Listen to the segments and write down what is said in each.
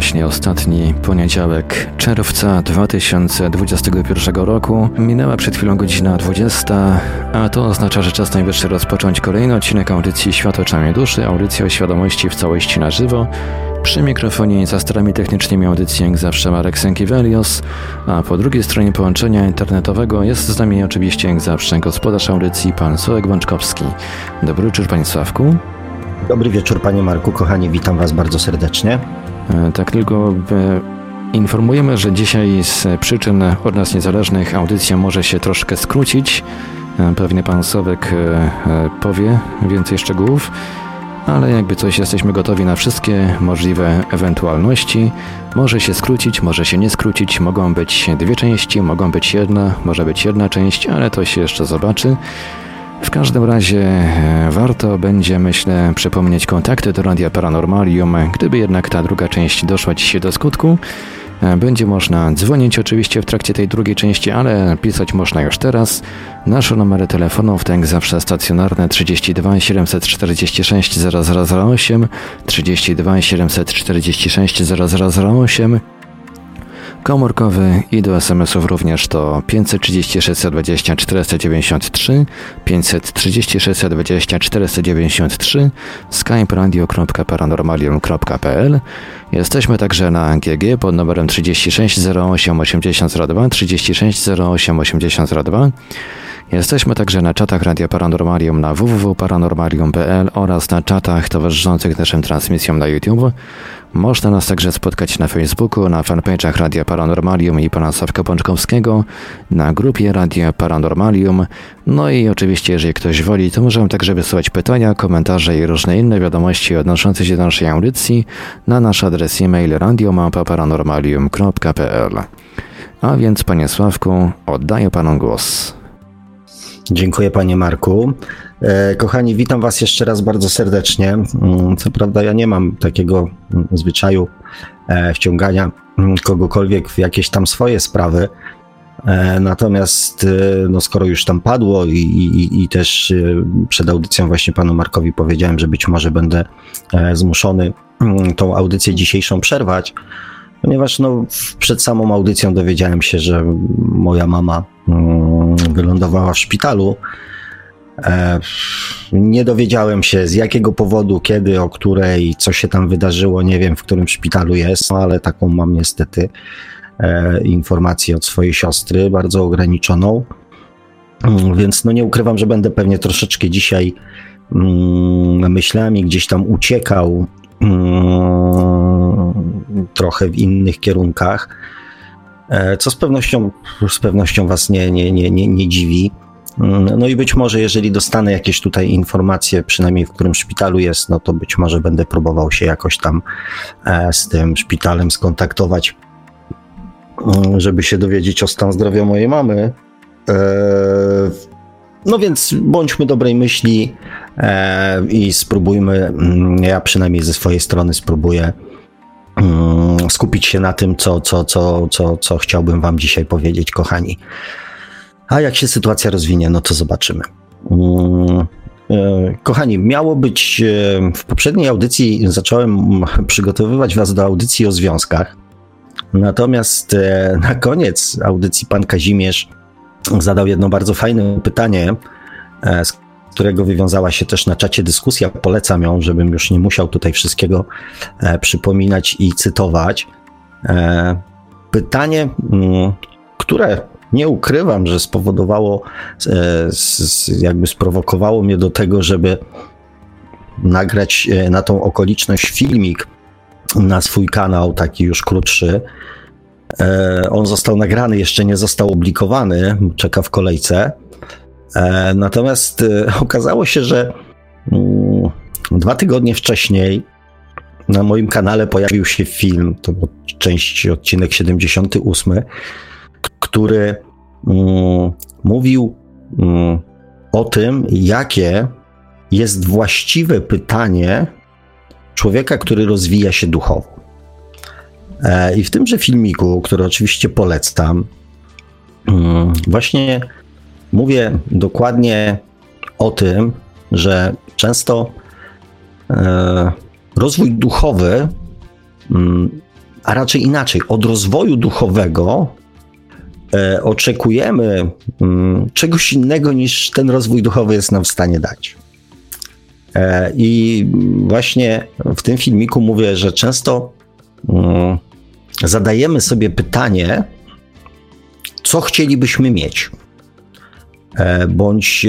Właśnie ostatni poniedziałek czerwca 2021 roku. Minęła przed chwilą godzina 20, a to oznacza, że czas najwyższy rozpocząć kolejny odcinek audycji Świat oczami duszy, audycja o świadomości w całości na żywo. Przy mikrofonie za starami technicznymi audycji jak zawsze Marek Sękiewelios, a po drugiej stronie połączenia internetowego jest z nami oczywiście jak zawsze gospodarz audycji pan Sławek Bączkowski. Dobry wieczór panie Sławku. Dobry wieczór panie Marku, kochani, witam was bardzo serdecznie. E, tak tylko e, informujemy, że dzisiaj z przyczyn od nas niezależnych audycja może się troszkę skrócić. E, pewnie pan Sowek powie więcej szczegółów, ale jakby coś jesteśmy gotowi na wszystkie możliwe ewentualności. Może się skrócić, może się nie skrócić, mogą być dwie części, mogą być jedna, może być jedna część, ale to się jeszcze zobaczy. W każdym razie e, warto będzie, myślę, przypomnieć kontakty do Radia Paranormalium, gdyby jednak ta druga część doszła dzisiaj do skutku. E, będzie można dzwonić oczywiście w trakcie tej drugiej części, ale pisać można już teraz. Nasze numery telefonów, tak jak zawsze stacjonarne 32 746 0008, 32 746 0008 komórkowy i do SMS-ów również to 536 20 493, 536 20 493, skype radio.paranormalium.pl. Jesteśmy także na GG pod numerem 36 08 8002, 36 08 8002. Jesteśmy także na czatach Radia Paranormalium na www.paranormalium.pl oraz na czatach towarzyszących naszym transmisjom na YouTube. Można nas także spotkać na Facebooku, na fanpage'ach Radia Paranormalium i pana Sławka Pączkowskiego, na grupie Radia Paranormalium. No i oczywiście, jeżeli ktoś woli, to możemy także wysyłać pytania, komentarze i różne inne wiadomości odnoszące się do naszej audycji na nasz adres e-mail radiomapa.paranormalium.pl. A więc, panie Sławku, oddaję panu głos. Dziękuję panie Marku. E, kochani, witam was jeszcze raz bardzo serdecznie. Mm, co prawda ja nie mam takiego mm, zwyczaju e, wciągania mm, kogokolwiek w jakieś tam swoje sprawy. E, natomiast no skoro już tam padło i, i, i też przed audycją właśnie panu Markowi powiedziałem, że być może będę zmuszony tą audycję dzisiejszą przerwać, ponieważ no, przed samą audycją dowiedziałem się, że moja mama wylądowała w szpitalu. E, nie dowiedziałem się z jakiego powodu, kiedy, o której, co się tam wydarzyło. Nie wiem, w którym szpitalu jest, no, ale taką mam niestety e, informację od swojej siostry, bardzo ograniczoną. Mm, więc no nie ukrywam, że będę pewnie troszeczkę dzisiaj mm, myślami gdzieś tam uciekał mm, trochę w innych kierunkach, e, co z pewnością, z pewnością Was nie, nie, nie, nie, nie dziwi. Mm, no i być może, jeżeli dostanę jakieś tutaj informacje, przynajmniej w którym szpitalu jest, no to być może będę próbował się jakoś tam e, z tym szpitalem skontaktować, mm, żeby się dowiedzieć o stan zdrowia mojej mamy. E, no więc bądźmy dobrej myśli i spróbujmy, mm, ja przynajmniej ze swojej strony spróbuję skupić się na tym, co, co, co, co, co chciałbym Wam dzisiaj powiedzieć, kochani. A jak się sytuacja rozwinie, no to zobaczymy. Mm, e, kochani, miało być e, w poprzedniej audycji, zacząłem przygotowywać Was do audycji o związkach. Natomiast e, na koniec audycji pan Kazimierz zadał jedno bardzo fajne pytanie, z którego wywiązała się też na czacie dyskusja. Polecam ją, żebym już nie musiał tutaj wszystkiego przypominać i cytować. Pytanie, mm, które nie ukrywam, że spowodowało, e, jakby sprowokowało mnie do tego, żeby nagrać e, na tą okoliczność filmik na swój kanał, taki już krótszy. E, on został nagrany, jeszcze nie został opublikowany, czeka w kolejce. Natomiast okazało się, że mm, dwa tygodnie wcześniej na moim kanale pojawił się film, to był część, odcinek 78, który mm, mówił mm, o tym, jakie jest właściwe pytanie człowieka, który rozwija się duchowo. E, I w tymże filmiku, który oczywiście polecam, właśnie mówię dokładnie o tym, że często e, rozwój duchowy, mm, a raczej inaczej, od rozwoju duchowego e, oczekujemy mm, czegoś innego niż ten rozwój duchowy jest nam w stanie dać. E, I właśnie w tym filmiku mówię, że często mm, zadajemy sobie pytanie, co chcielibyśmy mieć, bądź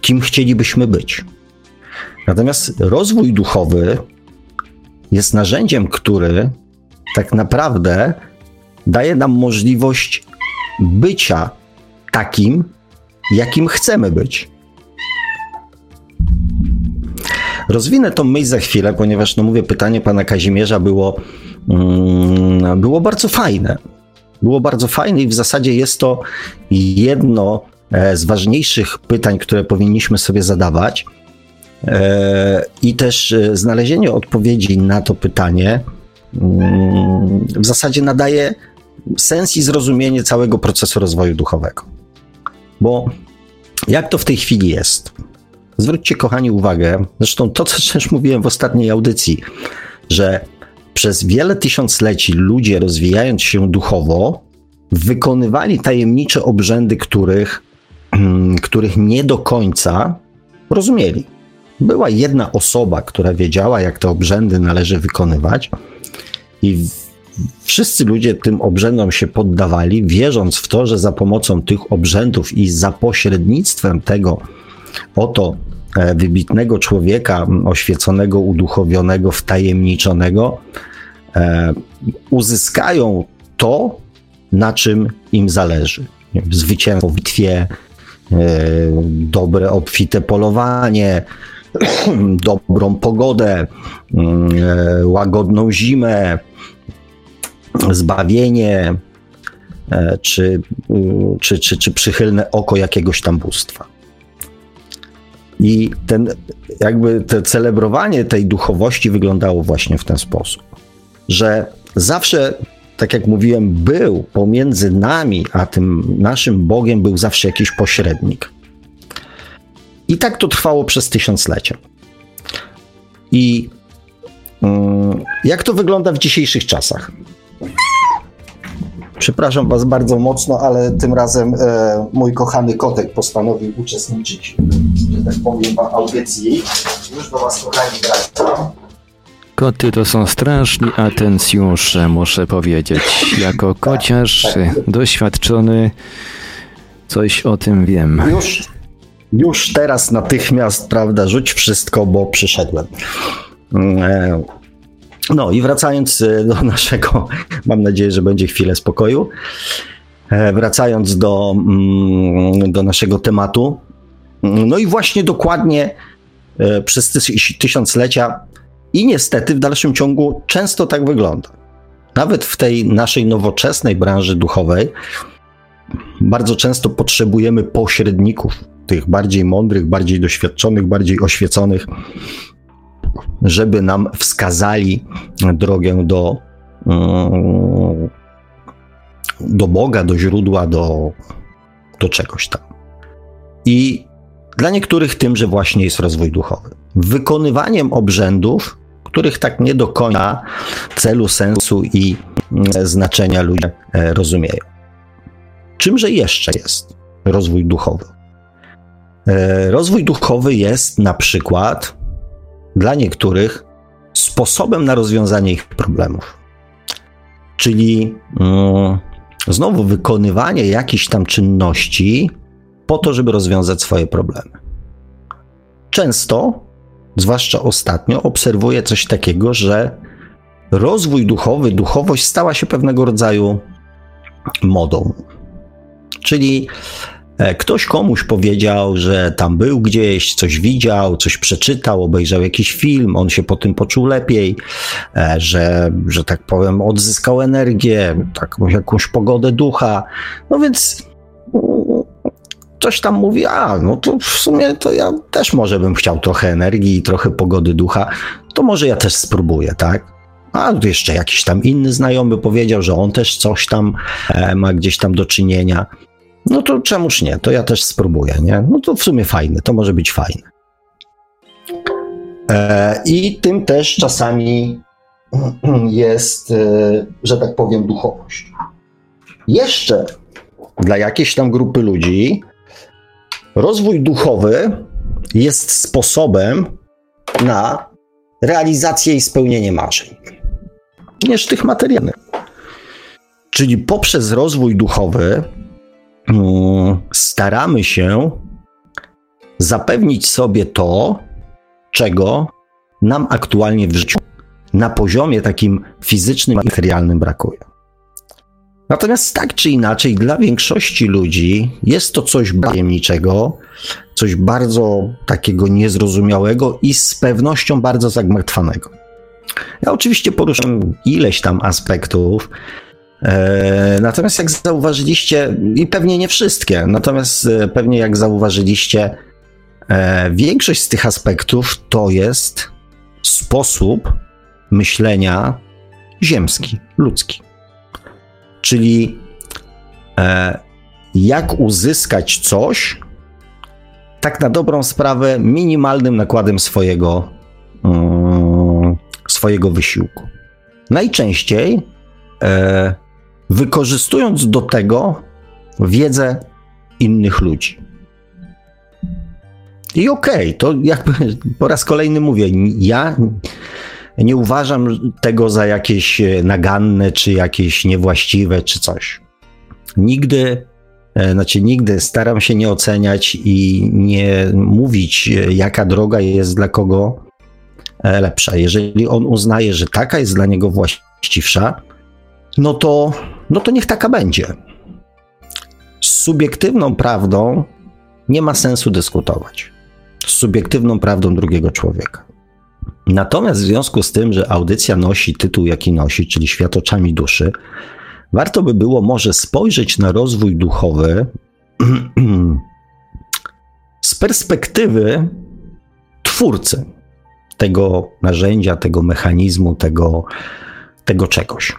kim chcielibyśmy być. Natomiast rozwój duchowy jest narzędziem, który tak naprawdę daje nam możliwość bycia takim, jakim chcemy być. Rozwinę tą myśl za chwilę, ponieważ, no mówię, pytanie pana Kazimierza było, mm, było bardzo fajne. Było bardzo fajne i w zasadzie jest to jedno e, z ważniejszych pytań, które powinniśmy sobie zadawać. E, I też e, znalezienie odpowiedzi na to pytanie mm, w zasadzie nadaje sens i zrozumienie całego procesu rozwoju duchowego. Bo jak to w tej chwili jest? Zwróćcie, kochani, uwagę, zresztą to, co też mówiłem w ostatniej audycji, że przez wiele tysiącleci ludzie, rozwijając się duchowo, wykonywali tajemnicze obrzędy, których, których nie do końca rozumieli. Była jedna osoba, która wiedziała, jak te obrzędy należy wykonywać, i wszyscy ludzie tym obrzędom się poddawali, wierząc w to, że za pomocą tych obrzędów i za pośrednictwem tego oto e, wybitnego człowieka, oświeconego, uduchowionego, wtajemniczonego, e, uzyskają to, na czym im zależy. Zwycięstwo w bitwie, dobre, obfite polowanie, dobrą pogodę, mm, e, łagodną zimę, zbawienie, e, czy, mm, czy, czy, czy przychylne oko jakiegoś tam bóstwa. I ten, jakby te celebrowanie tej duchowości wyglądało właśnie w ten sposób, że zawsze, tak jak mówiłem, był pomiędzy nami a tym naszym Bogiem, był zawsze jakiś pośrednik. I tak to trwało przez tysiąclecia. I mm, jak to wygląda w dzisiejszych czasach? Przepraszam Was bardzo mocno, ale tym razem e, mój kochany kotek postanowił uczestniczyć, że tak powiem, w audycji. Już do Was, kochani, wracam. Koty to są straszni atencjusze, muszę powiedzieć. Jako kociarz doświadczony coś o tym wiem. Już, już teraz natychmiast, prawda, rzuć wszystko, bo przyszedłem. E, no i wracając e, do naszego, mam nadzieję, że będzie chwilę spokoju. E, wracając do, mm, do naszego tematu. No i właśnie dokładnie przez tysiąclecia i niestety w dalszym ciągu często tak wygląda. Nawet w tej naszej nowoczesnej branży duchowej bardzo często potrzebujemy pośredników tych bardziej mądrych, bardziej doświadczonych, bardziej oświeconych, żeby nam wskazali drogę do, mm, do Boga, do źródła, do, do czegoś tam. I dla niektórych tymże właśnie jest rozwój duchowy. Wykonywaniem obrzędów, których tak nie do końca celu, sensu i mm, znaczenia ludzie e, rozumieją. Czymże jeszcze jest rozwój duchowy? E, rozwój duchowy jest na przykład dla niektórych sposobem na rozwiązanie ich problemów. Czyli mm, znowu wykonywanie jakichś tam czynności po to, żeby rozwiązać swoje problemy. Często, zwłaszcza ostatnio, obserwuję coś takiego, że rozwój duchowy, duchowość stała się pewnego rodzaju modą. Czyli E, ktoś komuś powiedział, że tam był gdzieś, coś widział, coś przeczytał, obejrzał jakiś film, on się po tym poczuł lepiej, e, że, że tak powiem, odzyskał energię, taką jakąś pogodę ducha. No więc coś tam mówi, a no to w sumie to ja też może bym chciał trochę energii i trochę pogody ducha, to może ja też spróbuję, tak? A jeszcze jakiś tam inny znajomy powiedział, że on też coś tam e, ma gdzieś tam do czynienia. No to czemuż nie, to ja też spróbuję, nie? No to w sumie fajne, to może być fajne. E, I tym też czasami jest, e, że tak powiem, duchowość. Jeszcze dla jakiejś tam grupy ludzi rozwój duchowy jest sposobem na realizację i spełnienie marzeń niż tych materialnych. Czyli poprzez rozwój duchowy mm, staramy się zapewnić sobie to, czego nam aktualnie w życiu na poziomie takim fizycznym, materialnym brakuje. Natomiast tak czy inaczej, dla większości ludzi jest to coś tajemniczego, coś bardzo takiego niezrozumiałego i z pewnością bardzo zagmatwanego. Ja oczywiście poruszam ileś tam aspektów, e, natomiast jak zauważyliście, i pewnie nie wszystkie, natomiast e, pewnie jak zauważyliście, e, większość z tych aspektów to jest sposób myślenia ziemski, ludzki. Czyli jak uzyskać coś, tak na dobrą sprawę, minimalnym nakładem swojego, um, swojego wysiłku. Najczęściej e, wykorzystując do tego wiedzę innych ludzi. I okej, okay, to jakby po raz kolejny mówię, ja nie uważam tego za jakieś naganne, czy jakieś niewłaściwe, czy coś. Nigdy, e, znaczy nigdy staram się nie oceniać i nie mówić, jaka droga jest dla kogo E, lepsza. Jeżeli on uznaje, że taka jest dla niego właściwsza, no to, no to niech taka będzie. Z subiektywną prawdą nie ma sensu dyskutować. Z subiektywną prawdą drugiego człowieka. Natomiast w związku z tym, że audycja nosi tytuł, jaki nosi, czyli Świat oczami duszy, warto by było może spojrzeć na rozwój duchowy z perspektywy twórcy tego narzędzia, tego mechanizmu, tego, tego czegoś.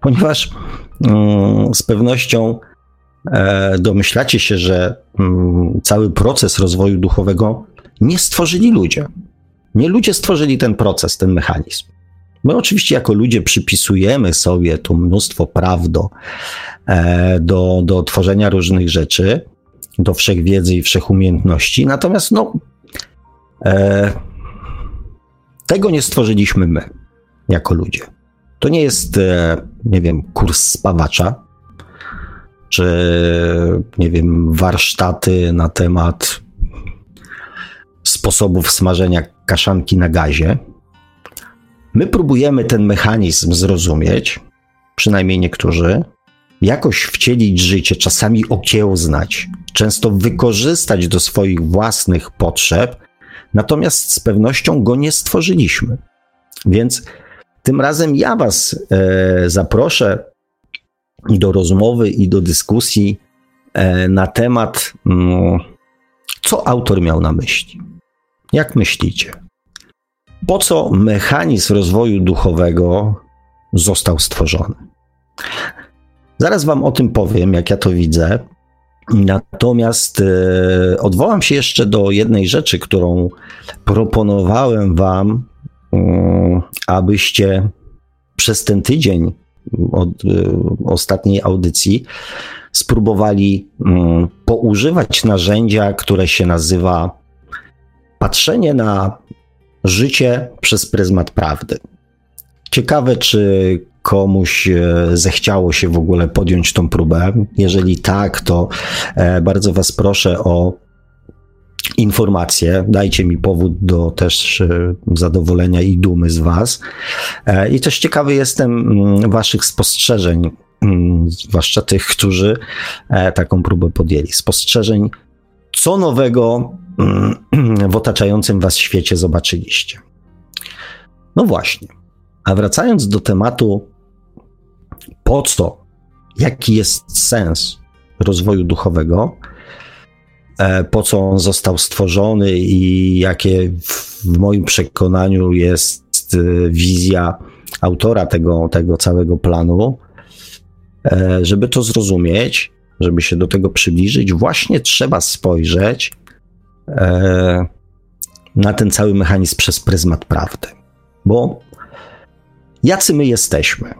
Ponieważ mm, z pewnością e, domyślacie się, że mm, cały proces rozwoju duchowego nie stworzyli ludzie. Nie ludzie stworzyli ten proces, ten mechanizm. My oczywiście jako ludzie przypisujemy sobie tu mnóstwo praw do, e, do, do tworzenia różnych rzeczy, do wszechwiedzy i wszechumiejętności, natomiast no, e, tego nie stworzyliśmy my, jako ludzie. To nie jest, e, nie wiem, kurs spawacza, czy, nie wiem, warsztaty na temat sposobów smażenia kaszanki na gazie. My próbujemy ten mechanizm zrozumieć, przynajmniej niektórzy, jakoś wcielić życie, czasami okiełznać, często wykorzystać do swoich własnych potrzeb Natomiast z pewnością go nie stworzyliśmy. Więc tym razem ja Was e, zaproszę do rozmowy i do dyskusji e, na temat, no, co autor miał na myśli. Jak myślicie? Po co mechanizm rozwoju duchowego został stworzony? Zaraz Wam o tym powiem, jak ja to widzę. Natomiast e, odwołam się jeszcze do jednej rzeczy, którą proponowałem Wam, um, abyście przez ten tydzień od e, ostatniej audycji spróbowali um, poużywać narzędzia, które się nazywa patrzenie na życie przez pryzmat prawdy. Ciekawe, czy komuś e, zechciało się w ogóle podjąć tą próbę. Jeżeli tak, to e, bardzo Was proszę o informacje. Dajcie mi powód do też e, zadowolenia i dumy z Was. I też ciekawy jestem mm, Waszych spostrzeżeń, mm, zwłaszcza tych, którzy taką próbę podjęli. Spostrzeżeń, co nowego mm, w otaczającym Was świecie zobaczyliście. No właśnie. A wracając do tematu po co, jaki jest sens rozwoju duchowego, e, po co on został stworzony i jakie w moim przekonaniu jest e, wizja autora tego, tego całego planu. E, żeby to zrozumieć, żeby się do tego przybliżyć, właśnie trzeba spojrzeć na ten cały mechanizm przez pryzmat prawdy. Bo jacy my jesteśmy?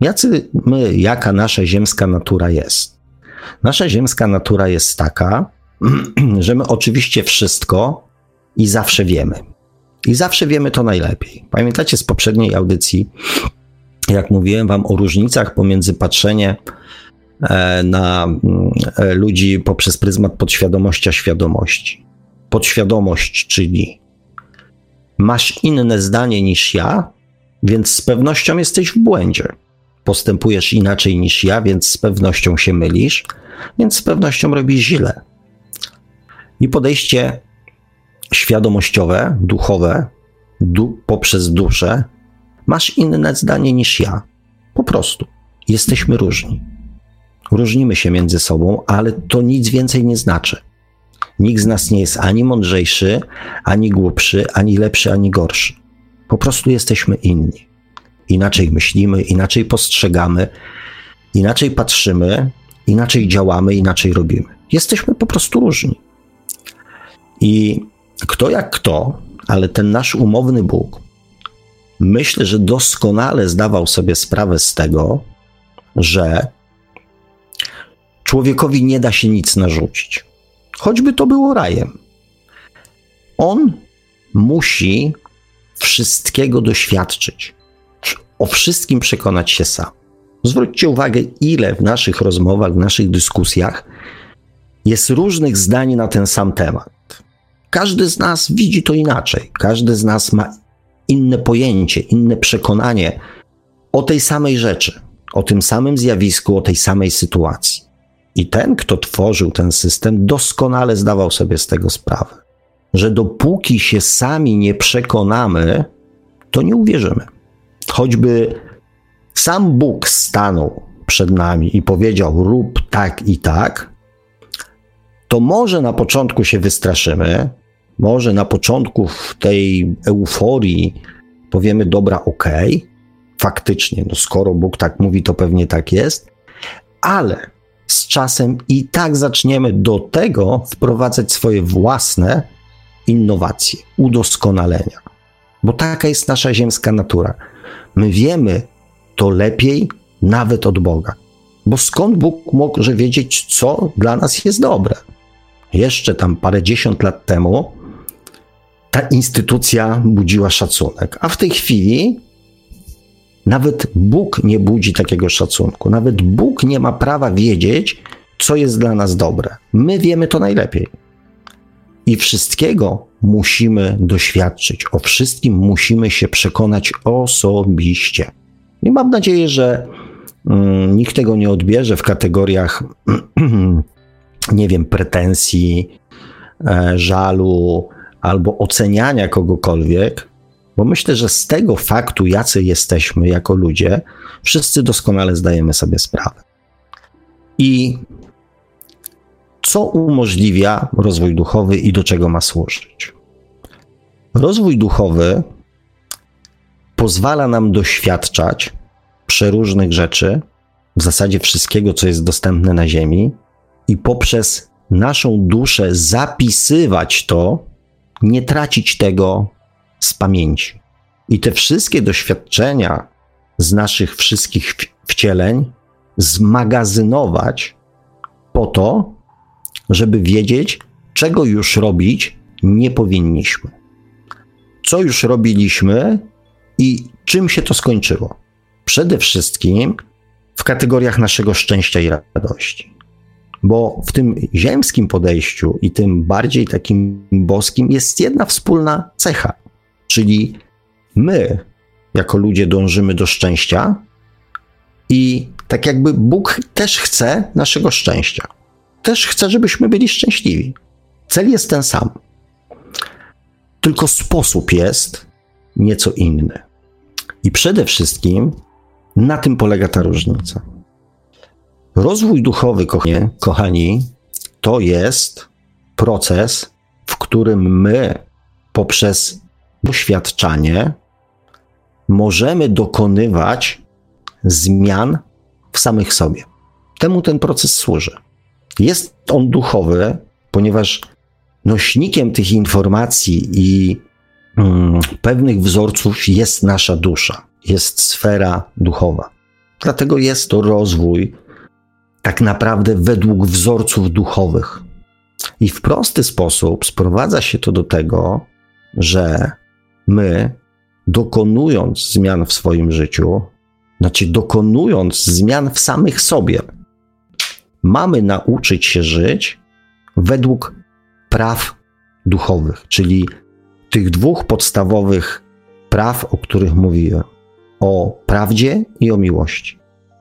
Jacy my, jaka nasza ziemska natura jest? Nasza ziemska natura jest taka, że my oczywiście wszystko i zawsze wiemy. I zawsze wiemy to najlepiej. Pamiętacie z poprzedniej audycji, jak mówiłem wam o różnicach pomiędzy patrzenie e, na mm, e, ludzi poprzez pryzmat podświadomości a świadomości. Podświadomość, czyli masz inne zdanie niż ja, więc z pewnością jesteś w błędzie postępujesz inaczej niż ja, więc z pewnością się mylisz, więc z pewnością robisz źle. I podejście świadomościowe, duchowe, du poprzez duszę, masz inne zdanie niż ja. Po prostu. Jesteśmy różni. Różnimy się między sobą, ale to nic więcej nie znaczy. Nikt z nas nie jest ani mądrzejszy, ani głupszy, ani lepszy, ani gorszy. Po prostu jesteśmy inni inaczej myślimy, inaczej postrzegamy, inaczej patrzymy, inaczej działamy, inaczej robimy. Jesteśmy po prostu różni. I kto jak kto, ale ten nasz umowny Bóg, myślę, że doskonale zdawał sobie sprawę z tego, że człowiekowi nie da się nic narzucić, choćby to było rajem. On musi wszystkiego doświadczyć o wszystkim przekonać się sam. Zwróćcie uwagę, ile w naszych rozmowach, w naszych dyskusjach jest różnych zdań na ten sam temat. Każdy z nas widzi to inaczej, każdy z nas ma inne pojęcie, inne przekonanie o tej samej rzeczy, o tym samym zjawisku, o tej samej sytuacji. I ten, kto tworzył ten system, doskonale zdawał sobie z tego sprawę, że dopóki się sami nie przekonamy, to nie uwierzymy. Choćby sam Bóg stanął przed nami i powiedział: rób tak i tak, to może na początku się wystraszymy, może na początku w tej euforii powiemy: dobra, okej, okay, faktycznie, no skoro Bóg tak mówi, to pewnie tak jest, ale z czasem i tak zaczniemy do tego wprowadzać swoje własne innowacje, udoskonalenia. Bo taka jest nasza ziemska natura. My wiemy to lepiej nawet od Boga. Bo skąd Bóg może wiedzieć, co dla nas jest dobre? Jeszcze tam parę dziesiąt lat temu ta instytucja budziła szacunek, a w tej chwili nawet Bóg nie budzi takiego szacunku. Nawet Bóg nie ma prawa wiedzieć, co jest dla nas dobre. My wiemy to najlepiej. I wszystkiego musimy doświadczyć, o wszystkim musimy się przekonać osobiście. I mam nadzieję, że mm, nikt tego nie odbierze w kategoriach, nie wiem, pretensji, e, żalu albo oceniania kogokolwiek, bo myślę, że z tego faktu, jacy jesteśmy jako ludzie, wszyscy doskonale zdajemy sobie sprawę. I co umożliwia rozwój duchowy i do czego ma służyć. Rozwój duchowy pozwala nam doświadczać przeróżnych rzeczy, w zasadzie wszystkiego, co jest dostępne na Ziemi, i poprzez naszą duszę zapisywać to, nie tracić tego z pamięci. I te wszystkie doświadczenia z naszych wszystkich wcieleń zmagazynować po to, żeby wiedzieć, czego już robić nie powinniśmy. Co już robiliśmy i czym się to skończyło. Przede wszystkim w kategoriach naszego szczęścia i radości. Bo w tym ziemskim podejściu i tym bardziej takim boskim jest jedna wspólna cecha, czyli my, jako ludzie, dążymy do szczęścia i tak jakby Bóg też chce naszego szczęścia też chce, żebyśmy byli szczęśliwi. Cel jest ten sam. Tylko sposób jest nieco inny. I przede wszystkim na tym polega ta różnica. Rozwój duchowy, kochani, to jest proces, w którym my poprzez doświadczanie możemy dokonywać zmian w samych sobie. Temu ten proces służy. Jest on duchowy, ponieważ nośnikiem tych informacji i mm, pewnych wzorców jest nasza dusza, jest sfera duchowa. Dlatego jest to rozwój tak naprawdę według wzorców duchowych. I w prosty sposób sprowadza się to do tego, że my, dokonując zmian w swoim życiu, znaczy dokonując zmian w samych sobie, mamy nauczyć się żyć według praw duchowych, czyli tych dwóch podstawowych praw, o których mówiłem: o prawdzie i o miłości.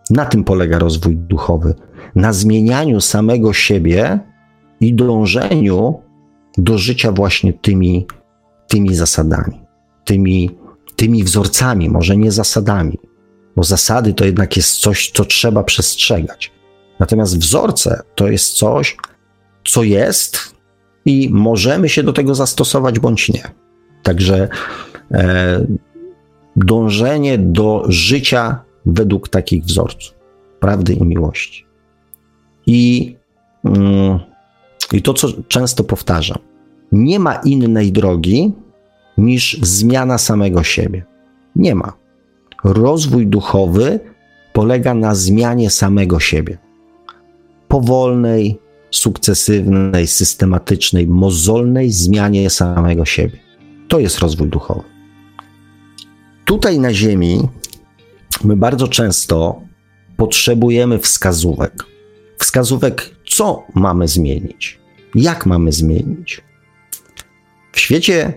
Na tym polega rozwój duchowy na zmienianiu samego siebie i dążeniu do życia właśnie tymi, tymi zasadami, tymi, tymi wzorcami, może nie zasadami, bo zasady to jednak jest coś, co trzeba przestrzegać. Natomiast wzorce to jest coś, co jest i możemy się do tego zastosować bądź nie. Także e, dążenie do życia według takich wzorców prawdy i miłości. I, mm, I to, co często powtarzam, nie ma innej drogi niż zmiana samego siebie. Nie ma. Rozwój duchowy polega na zmianie samego siebie. Powolnej, sukcesywnej, systematycznej, mozolnej zmianie samego siebie. To jest rozwój duchowy. Tutaj na Ziemi my bardzo często potrzebujemy wskazówek. Wskazówek, co mamy zmienić, jak mamy zmienić. W świecie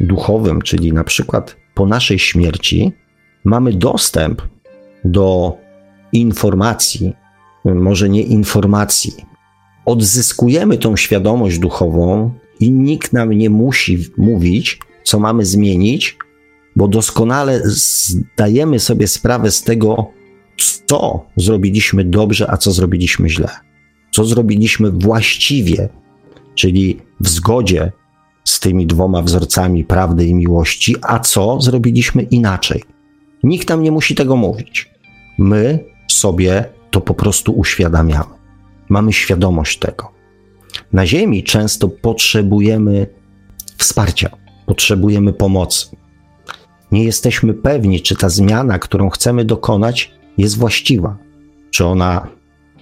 duchowym, czyli na przykład po naszej śmierci, mamy dostęp do informacji, może nie informacji. Odzyskujemy tą świadomość duchową i nikt nam nie musi mówić, co mamy zmienić, bo doskonale zdajemy sobie sprawę z tego, co zrobiliśmy dobrze, a co zrobiliśmy źle. Co zrobiliśmy właściwie, czyli w zgodzie tymi dwoma wzorcami prawdy i miłości, a co zrobiliśmy inaczej. Nikt nam nie musi tego mówić. My sobie to po prostu uświadamiamy. Mamy świadomość tego. Na Ziemi często potrzebujemy wsparcia, potrzebujemy pomocy. Nie jesteśmy pewni, czy ta zmiana, którą chcemy dokonać, jest właściwa, czy ona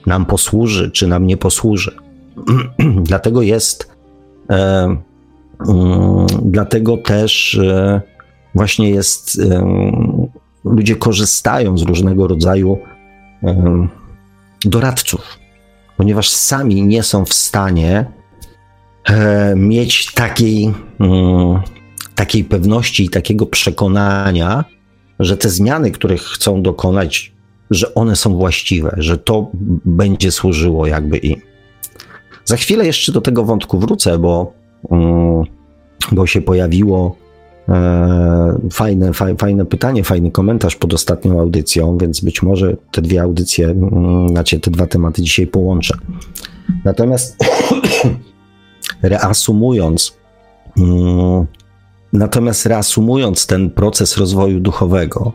nam posłuży, czy nam nie posłuży. dlatego jest, e, dlatego też e, właśnie jest, e, ludzie korzystają z różnego rodzaju doradców, ponieważ sami nie są w stanie mieć takiej, takiej pewności i takiego przekonania, że te zmiany, których chcą dokonać, że one są właściwe, że to będzie służyło jakby im. Za chwilę jeszcze do tego wątku wrócę, bo, bo się pojawiło e, fajne, fajne pytanie, fajny komentarz pod ostatnią audycją, więc być może te dwie audycje, znaczy te dwa tematy dzisiaj połączę. Natomiast reasumując, mm, natomiast reasumując ten proces rozwoju duchowego,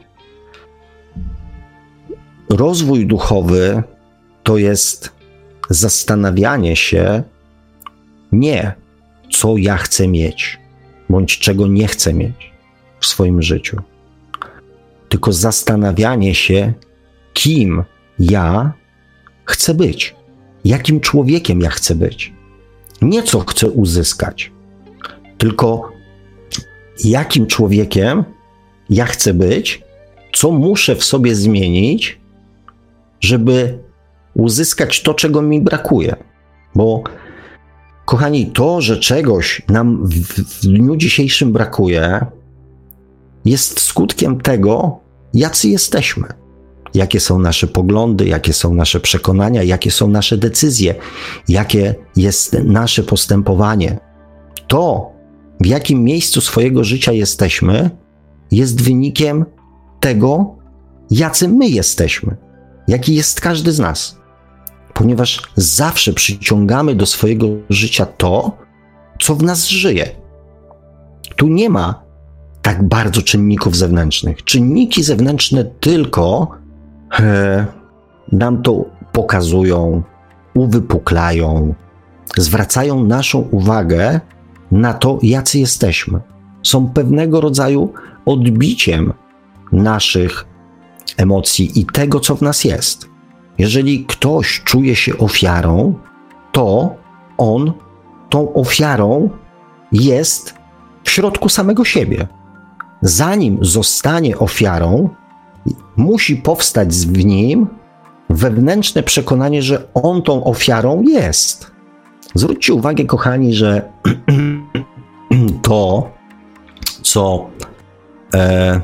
Rozwój duchowy to jest zastanawianie się nie, co ja chcę mieć, bądź czego nie chcę mieć w swoim życiu, tylko zastanawianie się, kim ja chcę być, jakim człowiekiem ja chcę być. Nie co chcę uzyskać, tylko jakim człowiekiem ja chcę być, co muszę w sobie zmienić, żeby uzyskać to, czego mi brakuje. Bo, kochani, to, że czegoś nam w, w dniu dzisiejszym brakuje, jest skutkiem tego, jacy jesteśmy. Jakie są nasze poglądy, jakie są nasze przekonania, jakie są nasze decyzje, jakie jest nasze postępowanie. To, w jakim miejscu swojego życia jesteśmy, jest wynikiem tego, jacy my jesteśmy jaki jest każdy z nas. Ponieważ zawsze przyciągamy do swojego życia to, co w nas żyje. Tu nie ma tak bardzo czynników zewnętrznych. Czynniki zewnętrzne tylko e, nam to pokazują, uwypuklają, zwracają naszą uwagę na to, jacy jesteśmy. Są pewnego rodzaju odbiciem naszych emocji i tego, co w nas jest. Jeżeli ktoś czuje się ofiarą, to on tą ofiarą jest w środku samego siebie. Zanim zostanie ofiarą, musi powstać w nim wewnętrzne przekonanie, że on tą ofiarą jest. Zwróćcie uwagę, kochani, że to, co, e,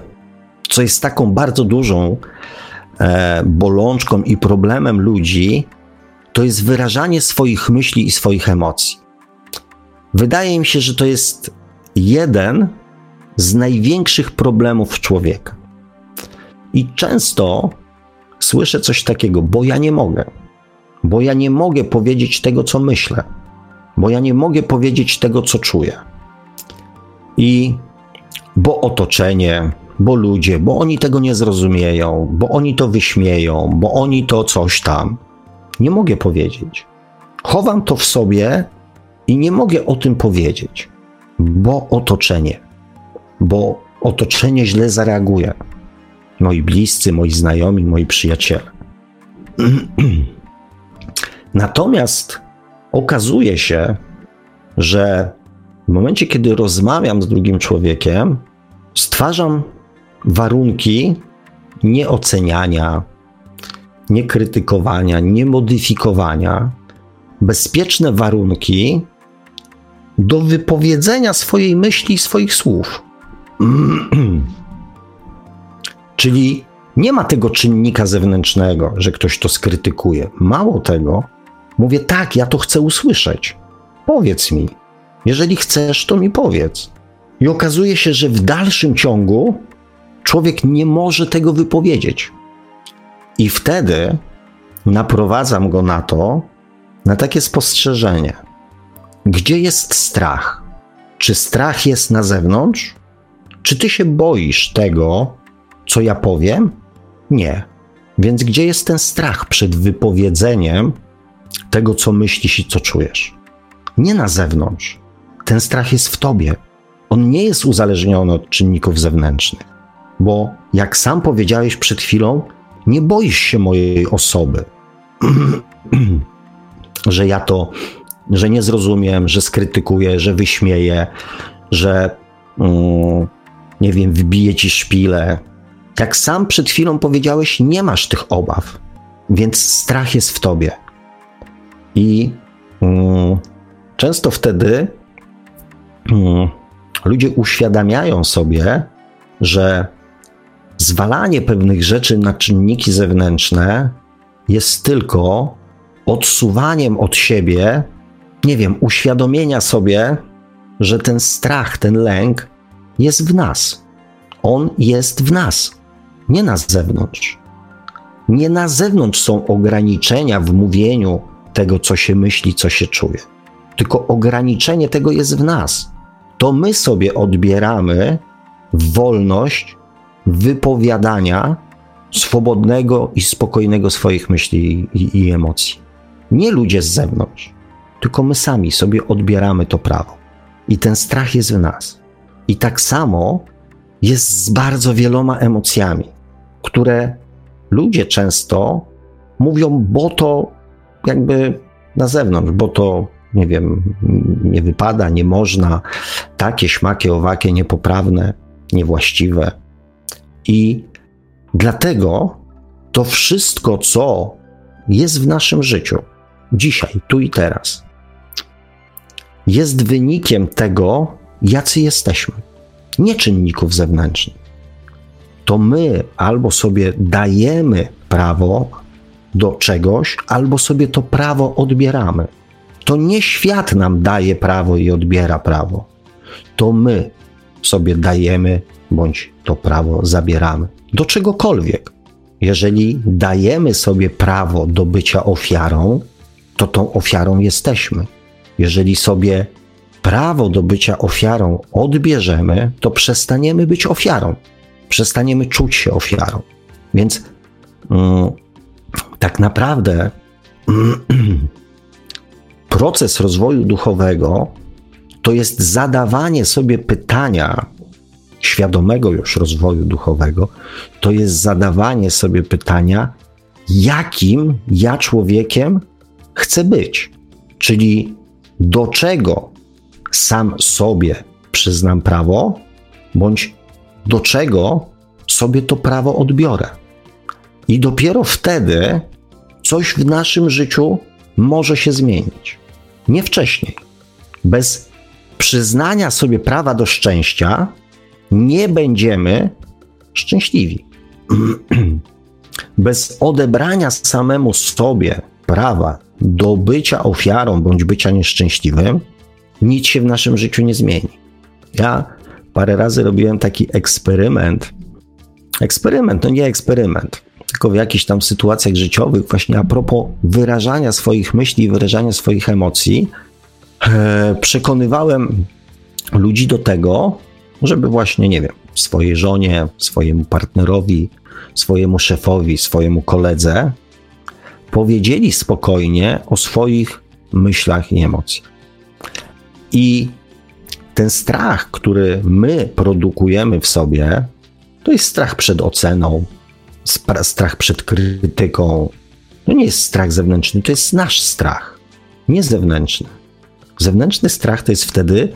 co jest taką bardzo dużą bolączką i problemem ludzi, to jest wyrażanie swoich myśli i swoich emocji. Wydaje mi się, że to jest jeden z największych problemów człowieka. I często słyszę coś takiego, bo ja nie mogę. Bo ja nie mogę powiedzieć tego, co myślę. Bo ja nie mogę powiedzieć tego, co czuję. I bo otoczenie, bo ludzie, bo oni tego nie zrozumieją, bo oni to wyśmieją, bo oni to coś tam. Nie mogę powiedzieć. Chowam to w sobie i nie mogę o tym powiedzieć, bo otoczenie, bo otoczenie źle zareaguje. Moi bliscy, moi znajomi, moi przyjaciele. Natomiast okazuje się, że w momencie, kiedy rozmawiam z drugim człowiekiem, stwarzam warunki nieoceniania, niekrytykowania, niemodyfikowania, bezpieczne warunki do wypowiedzenia swojej myśli i swoich słów. Czyli nie ma tego czynnika zewnętrznego, że ktoś to skrytykuje. Mało tego, mówię tak, ja to chcę usłyszeć. Powiedz mi. Jeżeli chcesz, to mi powiedz. I okazuje się, że w dalszym ciągu człowiek nie może tego wypowiedzieć. I wtedy naprowadzam go na to, na takie spostrzeżenie. Gdzie jest strach? Czy strach jest na zewnątrz? Czy ty się boisz tego, co ja powiem? Nie. Więc gdzie jest ten strach przed wypowiedzeniem tego, co myślisz i co czujesz? Nie na zewnątrz. Ten strach jest w tobie. On nie jest uzależniony od czynników zewnętrznych, bo jak sam powiedziałeś przed chwilą, nie boisz się mojej osoby, że ja to, że nie zrozumiem, że skrytykuję, że wyśmieję, że mm, nie wiem, wbiję ci szpilę. Jak sam przed chwilą powiedziałeś, nie masz tych obaw, więc strach jest w tobie. I mm, często wtedy mm, ludzie uświadamiają sobie, że zwalanie pewnych rzeczy na czynniki zewnętrzne jest tylko odsuwaniem od siebie, nie wiem, uświadomienia sobie, że ten strach, ten lęk jest w nas. On jest w nas, nie na zewnątrz. Nie na zewnątrz są ograniczenia w mówieniu tego, co się myśli, co się czuje. Tylko ograniczenie tego jest w nas. To my sobie odbieramy wolność wypowiadania swobodnego i spokojnego swoich myśli i, i, emocji. Nie ludzie z zewnątrz, tylko my sami sobie odbieramy to prawo. I ten strach jest w nas. I tak samo jest z bardzo wieloma emocjami, które ludzie często mówią, bo to jakby na zewnątrz, bo to nie wiem, nie wypada, nie można, takie, śmakie, owakie, niepoprawne, niewłaściwe. I dlatego to wszystko, co jest w naszym życiu, dzisiaj, tu i teraz, jest wynikiem tego, jacy jesteśmy, nie czynników zewnętrznych. To my albo sobie dajemy prawo do czegoś, albo sobie to prawo odbieramy. To nie świat nam daje prawo i odbiera prawo. To my sobie dajemy bądź to prawo zabieramy. Do czegokolwiek. jeżeli dajemy sobie prawo do bycia ofiarą, to tą ofiarą jesteśmy. Jeżeli sobie prawo do bycia ofiarą odbierzemy, to przestaniemy być ofiarą, przestaniemy czuć się ofiarą. Więc mm, tak naprawdę proces rozwoju duchowego to jest zadawanie sobie pytania świadomego już rozwoju duchowego, to jest zadawanie sobie pytania, jakim ja człowiekiem chcę być. Czyli do czego sam sobie przyznam prawo, bądź do czego sobie to prawo odbiorę. I dopiero wtedy coś w naszym życiu może się zmienić. Nie wcześniej. Bez przyznania sobie prawa do szczęścia nie będziemy szczęśliwi. Bez odebrania samemu sobie prawa do bycia ofiarą bądź bycia nieszczęśliwym, nic się w naszym życiu nie zmieni. Ja parę razy robiłem taki eksperyment. Eksperyment, no nie eksperyment, tylko w jakichś tam sytuacjach życiowych, właśnie a propos wyrażania swoich myśli, wyrażania swoich emocji, przekonywałem ludzi do tego, żeby właśnie, nie wiem, swojej żonie, swojemu partnerowi, swojemu szefowi, swojemu koledze powiedzieli spokojnie o swoich myślach i emocjach. I ten strach, który my produkujemy w sobie, to jest strach przed oceną, strach przed krytyką. To nie jest strach zewnętrzny, to jest nasz strach, nie zewnętrzny. Zewnętrzny strach to jest wtedy,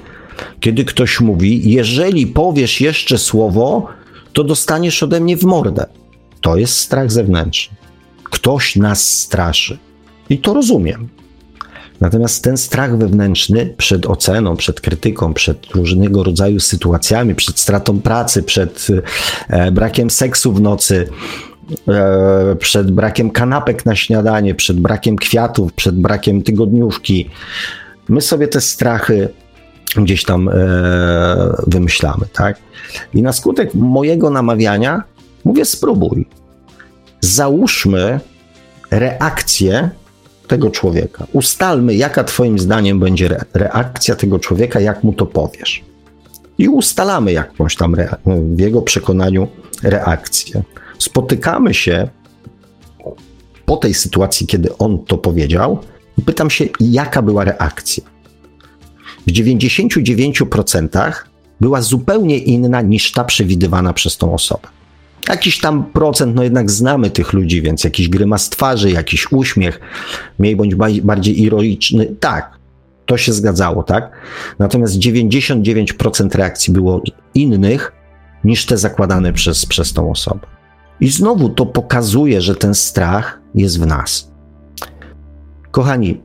kiedy ktoś mówi: Jeżeli powiesz jeszcze słowo, to dostaniesz ode mnie w mordę. To jest strach zewnętrzny. Ktoś nas straszy. I to rozumiem. Natomiast ten strach wewnętrzny przed oceną, przed krytyką, przed różnego rodzaju sytuacjami, przed stratą pracy, przed e, brakiem seksu w nocy, e, przed brakiem kanapek na śniadanie, przed brakiem kwiatów, przed brakiem tygodniówki, my sobie te strachy gdzieś tam e, wymyślamy, tak? I na skutek mojego namawiania mówię: spróbuj. Załóżmy reakcję tego człowieka. Ustalmy, jaka Twoim zdaniem będzie re reakcja tego człowieka, jak mu to powiesz. I ustalamy jakąś tam w jego przekonaniu reakcję. Spotykamy się po tej sytuacji, kiedy on to powiedział, pytam się, jaka była reakcja. W 99% była zupełnie inna niż ta przewidywana przez tą osobę. Jakiś tam procent, no jednak znamy tych ludzi, więc jakiś grymas twarzy, jakiś uśmiech, mniej bądź bardziej ironiczny, tak, to się zgadzało, tak? Natomiast 99% reakcji było innych niż te zakładane przez, przez tą osobę. I znowu to pokazuje, że ten strach jest w nas. Kochani,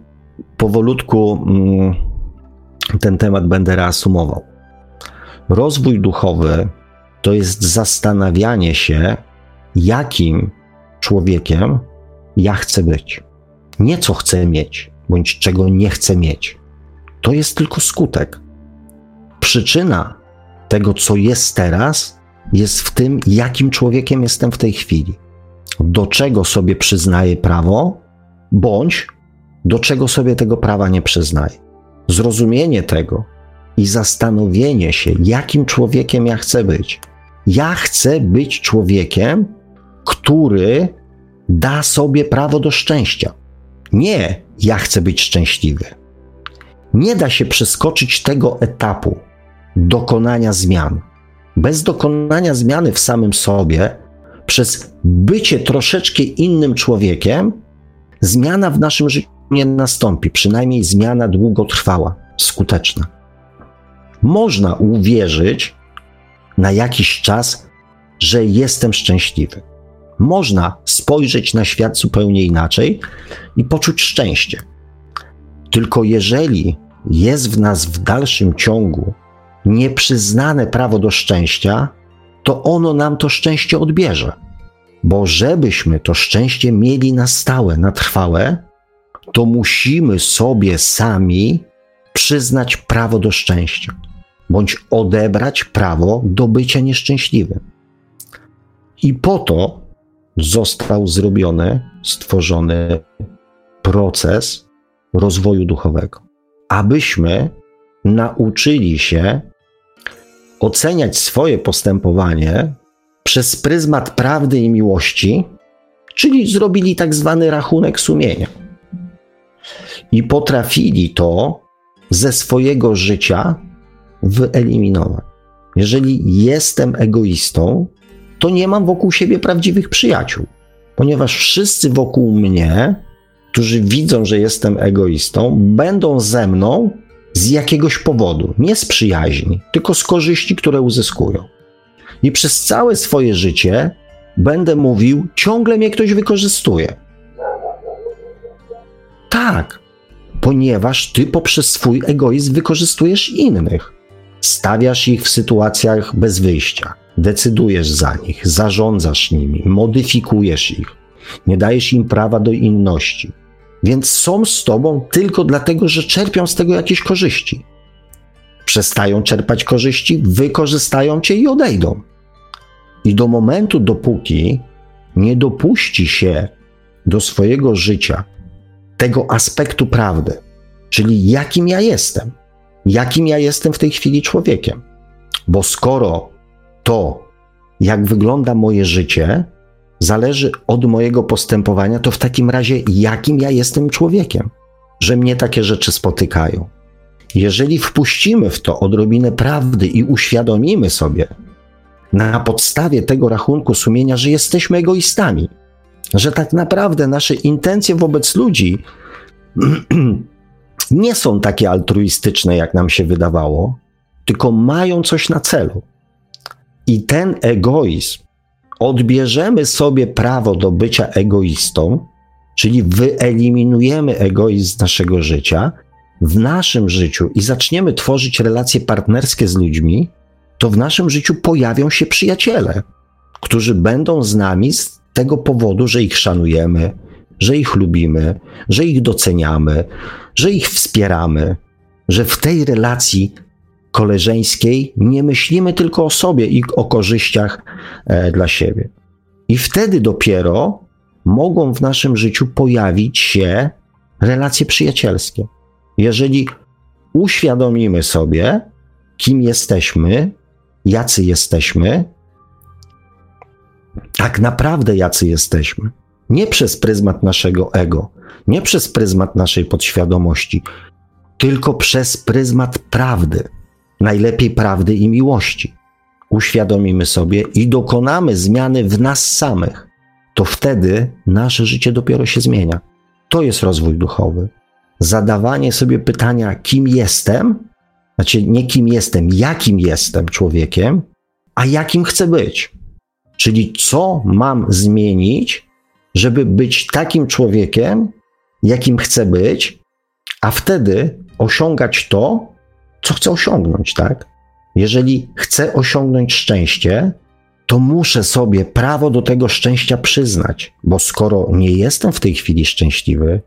powolutku mm, ten temat będę reasumował. Rozwój duchowy to jest zastanawianie się, jakim człowiekiem ja chcę być. Nie co chcę mieć, bądź czego nie chcę mieć. To jest tylko skutek. Przyczyna tego, co jest teraz, jest w tym, jakim człowiekiem jestem w tej chwili. Do czego sobie przyznaję prawo, bądź do czego sobie tego prawa nie przyznaję. Zrozumienie tego i zastanowienie się, jakim człowiekiem ja chcę być, ja chcę być człowiekiem, który da sobie prawo do szczęścia. Nie, ja chcę być szczęśliwy. Nie da się przeskoczyć tego etapu dokonania zmian. Bez dokonania zmiany w samym sobie, przez bycie troszeczkę innym człowiekiem, zmiana w naszym życiu nie nastąpi, przynajmniej zmiana długotrwała, skuteczna. Można uwierzyć, na jakiś czas, że jestem szczęśliwy. Można spojrzeć na świat zupełnie inaczej i poczuć szczęście. Tylko jeżeli jest w nas w dalszym ciągu nieprzyznane prawo do szczęścia, to ono nam to szczęście odbierze. Bo żebyśmy to szczęście mieli na stałe, na trwałe, to musimy sobie sami przyznać prawo do szczęścia bądź odebrać prawo do bycia nieszczęśliwym. I po to został zrobiony, stworzony proces rozwoju duchowego, abyśmy nauczyli się oceniać swoje postępowanie przez pryzmat prawdy i miłości, czyli zrobili tak zwany rachunek sumienia. I potrafili to ze swojego życia wyeliminować. Jeżeli jestem egoistą, to nie mam wokół siebie prawdziwych przyjaciół, ponieważ wszyscy wokół mnie, którzy widzą, że jestem egoistą, będą ze mną z jakiegoś powodu, nie z przyjaźni, tylko z korzyści, które uzyskują. I przez całe swoje życie będę mówił, ciągle mnie ktoś wykorzystuje. Tak, ponieważ ty poprzez swój egoizm wykorzystujesz innych. Stawiasz ich w sytuacjach bez wyjścia, decydujesz za nich, zarządzasz nimi, modyfikujesz ich, nie dajesz im prawa do inności. Więc są z tobą tylko dlatego, że czerpią z tego jakieś korzyści. Przestają czerpać korzyści, wykorzystają cię i odejdą. I do momentu, dopóki nie dopuści się do swojego życia tego aspektu prawdy, czyli jakim ja jestem, jakim ja jestem w tej chwili człowiekiem. Bo skoro to, jak wygląda moje życie, zależy od mojego postępowania, to w takim razie jakim ja jestem człowiekiem, że mnie takie rzeczy spotykają. Jeżeli wpuścimy w to odrobinę prawdy i uświadomimy sobie na podstawie tego rachunku sumienia, że jesteśmy egoistami, że tak naprawdę nasze intencje wobec ludzi nie są takie altruistyczne, jak nam się wydawało, tylko mają coś na celu. I ten egoizm, odbierzemy sobie prawo do bycia egoistą, czyli wyeliminujemy egoizm z naszego życia, w naszym życiu i zaczniemy tworzyć relacje partnerskie z ludźmi, to w naszym życiu pojawią się przyjaciele, którzy będą z nami tego powodu, że ich szanujemy, że ich lubimy, że ich doceniamy, że ich wspieramy, że w tej relacji koleżeńskiej nie myślimy tylko o sobie i o korzyściach e, dla siebie. I wtedy dopiero mogą w naszym życiu pojawić się relacje przyjacielskie. Jeżeli uświadomimy sobie, kim jesteśmy, jacy jesteśmy, tak naprawdę jacy jesteśmy, nie przez pryzmat naszego ego, nie przez pryzmat naszej podświadomości, tylko przez pryzmat prawdy, najlepiej prawdy i miłości. Uświadomimy sobie i dokonamy zmiany w nas samych, to wtedy nasze życie dopiero się zmienia. To jest rozwój duchowy. Zadawanie sobie pytania, kim jestem, znaczy nie kim jestem, jakim jestem człowiekiem, a jakim chcę być. Czyli co mam zmienić, żeby być takim człowiekiem, jakim chcę być, a wtedy osiągać to, co chcę osiągnąć, tak? Jeżeli chcę osiągnąć szczęście, to muszę sobie prawo do tego szczęścia przyznać, bo skoro nie jestem w tej chwili szczęśliwy,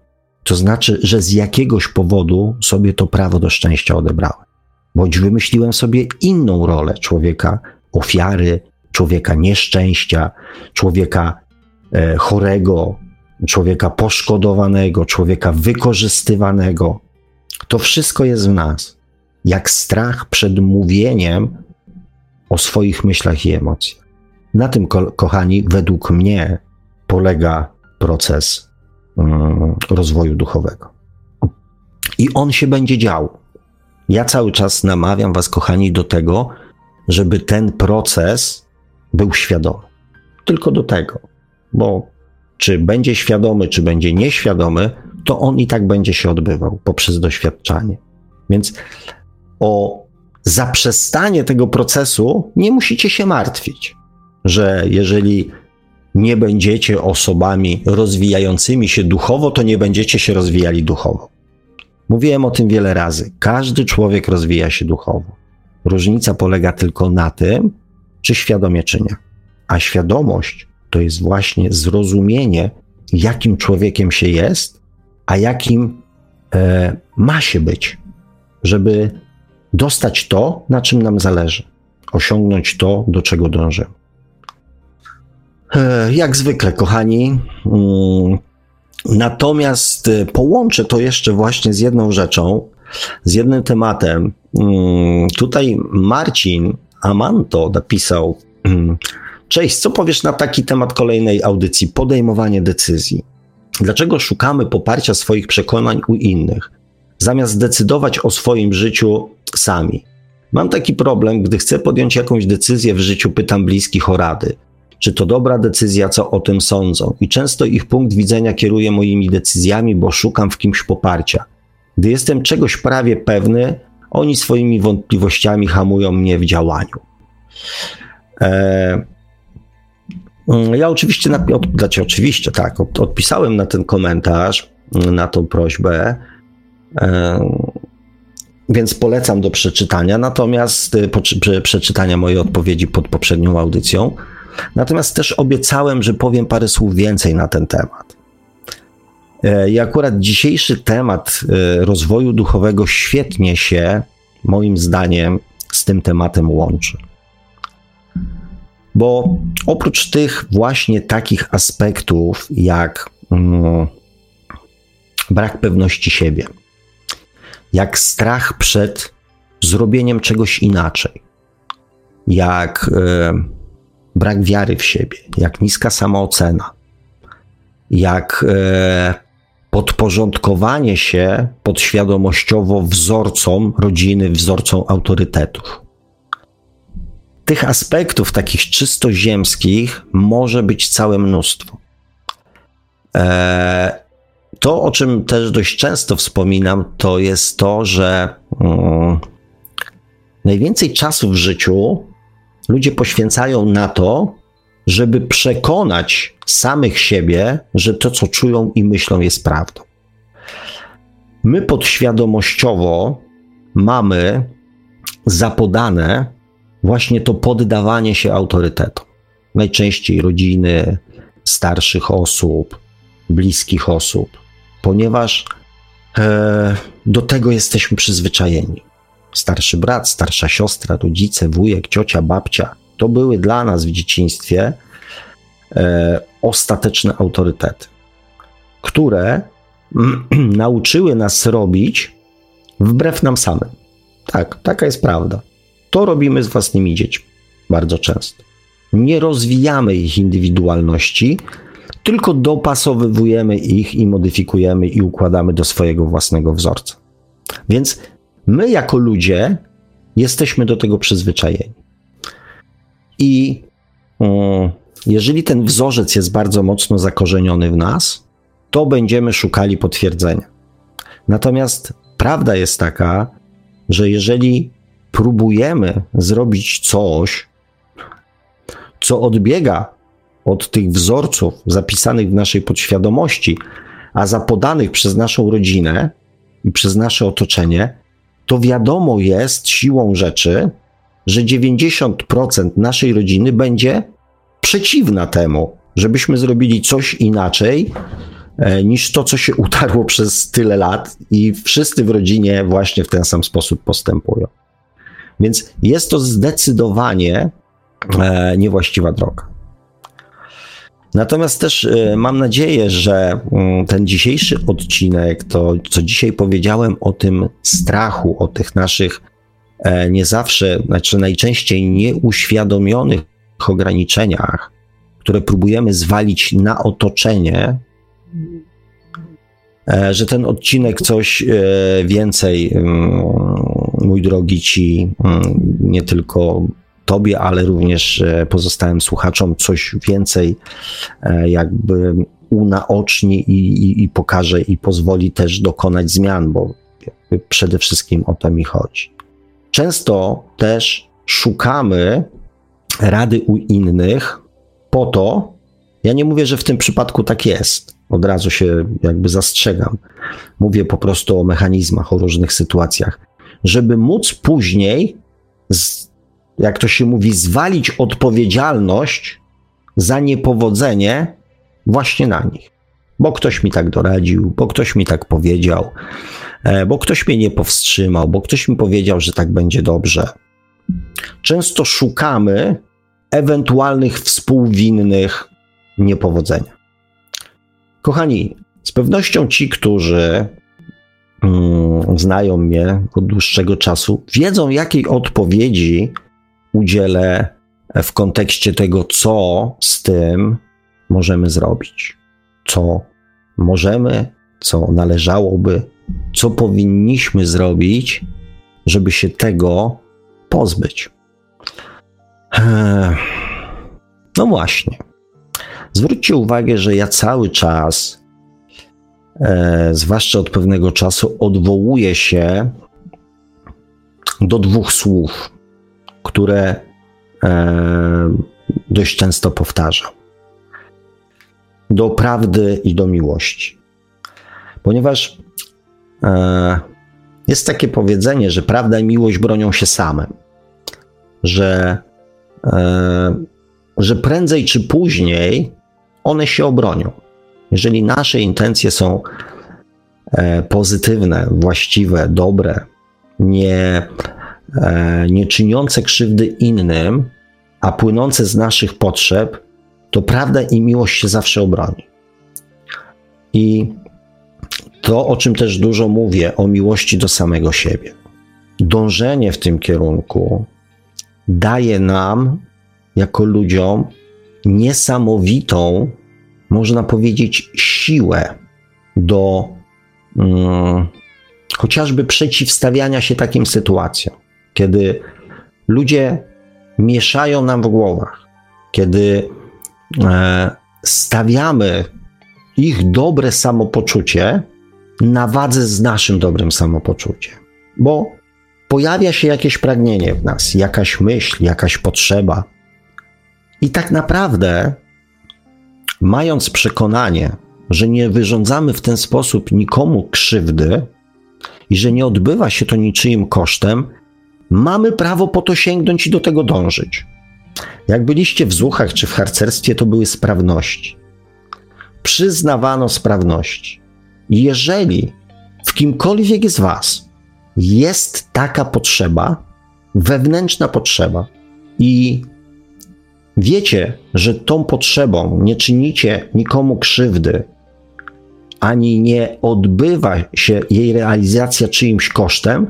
to znaczy, że z jakiegoś powodu sobie to prawo do szczęścia odebrałem. Bądź wymyśliłem sobie inną rolę człowieka ofiary, człowieka nieszczęścia, człowieka e, chorego, człowieka poszkodowanego, człowieka wykorzystywanego. To wszystko jest w nas. Jak strach przed mówieniem o swoich myślach i emocjach. Na tym, ko kochani, według mnie polega proces mm, rozwoju duchowego. I on się będzie dział. Ja cały czas namawiam Was, kochani, do tego, żeby ten proces był świadomy. Tylko do tego, bo czy będzie świadomy, czy będzie nieświadomy, to on i tak będzie się odbywał poprzez doświadczanie. Więc o zaprzestanie tego procesu nie musicie się martwić, że jeżeli nie będziecie osobami rozwijającymi się duchowo, to nie będziecie się rozwijali duchowo. Mówiłem o tym wiele razy. Każdy człowiek rozwija się duchowo. Różnica polega tylko na tym, czy świadomie, czy nie. A świadomość to jest właśnie zrozumienie, jakim człowiekiem się jest, a jakim e, ma się być, żeby dostać to, na czym nam zależy, osiągnąć to, do czego dążymy. E, jak zwykle, kochani. Mm, natomiast e, połączę to jeszcze właśnie z jedną rzeczą, z jednym tematem. Mm, tutaj Marcin Amanto napisał: mm, Cześć, co powiesz na taki temat kolejnej audycji? Podejmowanie decyzji. Dlaczego szukamy poparcia swoich przekonań u innych, zamiast decydować o swoim życiu sami? Mam taki problem, gdy chcę podjąć jakąś decyzję w życiu, pytam bliskich o rady. Czy to dobra decyzja, co o tym sądzą? I często ich punkt widzenia kieruje moimi decyzjami, bo szukam w kimś poparcia. Gdy jestem czegoś prawie pewny, oni swoimi wątpliwościami hamują mnie w działaniu. E, mm, ja oczywiście, znaczy oczywiście tak, od, odpisałem na ten komentarz, na tą prośbę, e, więc polecam do przeczytania, natomiast e, przeczytania mojej odpowiedzi pod poprzednią audycją. Natomiast też obiecałem, że powiem parę słów więcej na ten temat. E, I akurat dzisiejszy temat e, rozwoju duchowego świetnie się, moim zdaniem, z tym tematem łączy. Bo oprócz tych właśnie takich aspektów, jak mm, brak pewności siebie, jak strach przed zrobieniem czegoś inaczej, jak y, brak wiary w siebie, jak niska samoocena, jak y, podporządkowanie się podświadomościowo wzorcom rodziny, wzorcom autorytetów. Tych aspektów takich czysto ziemskich może być całe mnóstwo. E, to, o czym też dość często wspominam, to jest to, że um, najwięcej czasu w życiu ludzie poświęcają na to, żeby przekonać samych siebie, że to, co czują i myślą, jest prawdą. My podświadomościowo mamy zapodane właśnie to poddawanie się autorytetom. Najczęściej rodziny, starszych osób, bliskich osób, ponieważ e, do tego jesteśmy przyzwyczajeni. Starszy brat, starsza siostra, rodzice, wujek, ciocia, babcia to były dla nas w dzieciństwie e, ostateczne autorytety, które nauczyły nas robić wbrew nam samym. Tak, taka jest prawda. To robimy z własnymi dziećmi bardzo często. Nie rozwijamy ich indywidualności, tylko dopasowujemy ich i modyfikujemy i układamy do swojego własnego wzorca. Więc my, jako ludzie, jesteśmy do tego przyzwyczajeni. I um, jeżeli ten wzorzec jest bardzo mocno zakorzeniony w nas, to będziemy szukali potwierdzenia. Natomiast prawda jest taka, że jeżeli próbujemy zrobić coś, co odbiega od tych wzorców zapisanych w naszej podświadomości, a zapodanych przez naszą rodzinę i przez nasze otoczenie, to wiadomo jest siłą rzeczy, że 90% naszej rodziny będzie przeciwna temu, żebyśmy zrobili coś inaczej e, niż to, co się utarło przez tyle lat, i wszyscy w rodzinie właśnie w ten sam sposób postępują. Więc jest to zdecydowanie e, niewłaściwa droga. Natomiast też e, mam nadzieję, że mm, ten dzisiejszy odcinek, to co dzisiaj powiedziałem o tym strachu, o tych naszych nie zawsze, znaczy najczęściej nieuświadomionych ograniczeniach, które próbujemy zwalić na otoczenie, e, że ten odcinek coś więcej, mm, mój drogi, ci mm, nie tylko Tobie, ale również e, pozostałym słuchaczom coś więcej e, jakby unaoczni i, i, i pokaże i pozwoli też dokonać zmian, bo przede wszystkim o to mi chodzi. Często też szukamy rady u innych po to, ja nie mówię, że w tym przypadku tak jest, od razu się jakby zastrzegam. Mówię po prostu o mechanizmach, o różnych sytuacjach, żeby móc później jak to się mówi, zwalić odpowiedzialność za niepowodzenie właśnie na nich. Bo ktoś mi tak doradził, bo ktoś mi tak powiedział, bo ktoś mnie nie powstrzymał, bo ktoś mi powiedział, że tak będzie dobrze. Często szukamy ewentualnych współwinnych niepowodzenia. Kochani, z pewnością ci, którzy mm, znają mnie od dłuższego czasu, wiedzą, jakiej odpowiedzi udzielę w kontekście tego, co z tym możemy zrobić, co możemy, co należałoby, co powinniśmy zrobić, żeby się tego pozbyć. Eee, no właśnie. Zwróćcie uwagę, że ja cały czas, e, zwłaszcza od pewnego czasu, odwołuję się do dwóch słów, które e, dość często powtarzam: do prawdy i do miłości. Ponieważ jest takie powiedzenie, że prawda i miłość bronią się same, że, e, że prędzej czy później one się obronią. Jeżeli nasze intencje są e, pozytywne, właściwe, dobre, nie, e, nie czyniące krzywdy innym, a płynące z naszych potrzeb, to prawda i miłość się zawsze obroni. I to, o czym też dużo mówię, o miłości do samego siebie. Dążenie w tym kierunku daje nam, jako ludziom, niesamowitą, można powiedzieć, siłę do um, chociażby przeciwstawiania się takim sytuacjom, kiedy ludzie mieszają nam w głowach, kiedy e, stawiamy ich dobre samopoczucie na wadze z naszym dobrym samopoczuciem. Bo pojawia się jakieś pragnienie w nas, jakaś myśl, jakaś potrzeba. I tak naprawdę, mając przekonanie, że nie wyrządzamy w ten sposób nikomu krzywdy i że nie odbywa się to niczyim kosztem, mamy prawo po to sięgnąć i do tego dążyć. Jak byliście w zuchach czy w harcerstwie, to były sprawności. Przyznawano sprawności. Jeżeli w kimkolwiek z Was jest taka potrzeba, wewnętrzna potrzeba, i wiecie, że tą potrzebą nie czynicie nikomu krzywdy, ani nie odbywa się jej realizacja czyimś kosztem,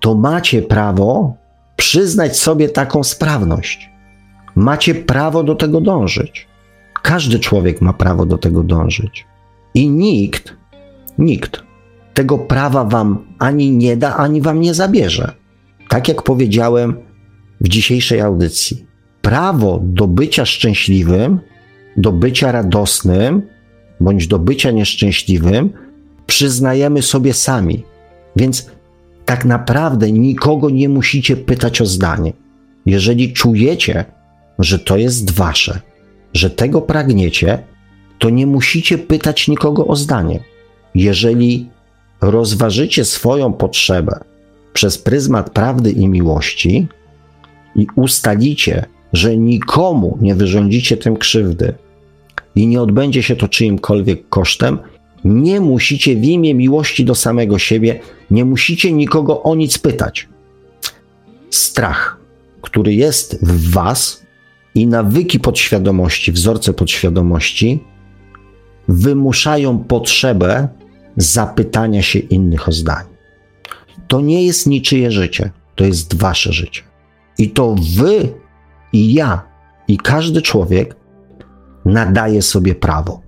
to macie prawo przyznać sobie taką sprawność. Macie prawo do tego dążyć. Każdy człowiek ma prawo do tego dążyć. I nikt Nikt tego prawa wam ani nie da, ani wam nie zabierze. Tak jak powiedziałem w dzisiejszej audycji, prawo do bycia szczęśliwym, do bycia radosnym, bądź do bycia nieszczęśliwym przyznajemy sobie sami. Więc tak naprawdę nikogo nie musicie pytać o zdanie. Jeżeli czujecie, że to jest wasze, że tego pragniecie, to nie musicie pytać nikogo o zdanie. Jeżeli rozważycie swoją potrzebę przez pryzmat prawdy i miłości i ustalicie, że nikomu nie wyrządzicie tym krzywdy i nie odbędzie się to czyimkolwiek kosztem, nie musicie w imię miłości do samego siebie, nie musicie nikogo o nic pytać. Strach, który jest w Was i nawyki podświadomości, wzorce podświadomości wymuszają potrzebę zapytania się innych o zdanie. To nie jest niczyje życie, to jest wasze życie. I to wy i ja i każdy człowiek nadaje sobie prawo,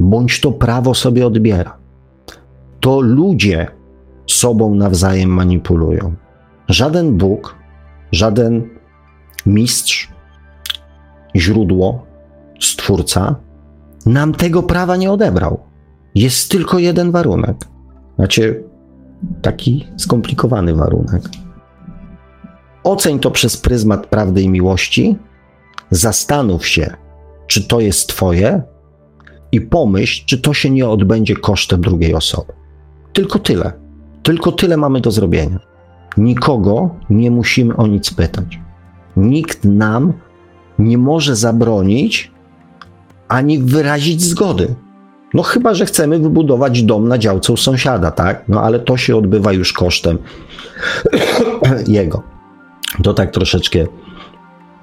bądź to prawo sobie odbiera. To ludzie sobą nawzajem manipulują. Żaden Bóg, żaden mistrz, źródło, stwórca nam tego prawa nie odebrał. Jest tylko jeden warunek. Znaczy, taki skomplikowany warunek. Oceń to przez pryzmat prawdy i miłości, zastanów się, czy to jest Twoje, i pomyśl, czy to się nie odbędzie kosztem drugiej osoby. Tylko tyle. Tylko tyle mamy do zrobienia. Nikogo nie musimy o nic pytać. Nikt nam nie może zabronić ani wyrazić zgody. No chyba, że chcemy wybudować dom na działce u sąsiada, tak? No ale to się odbywa już kosztem jego. To tak troszeczkę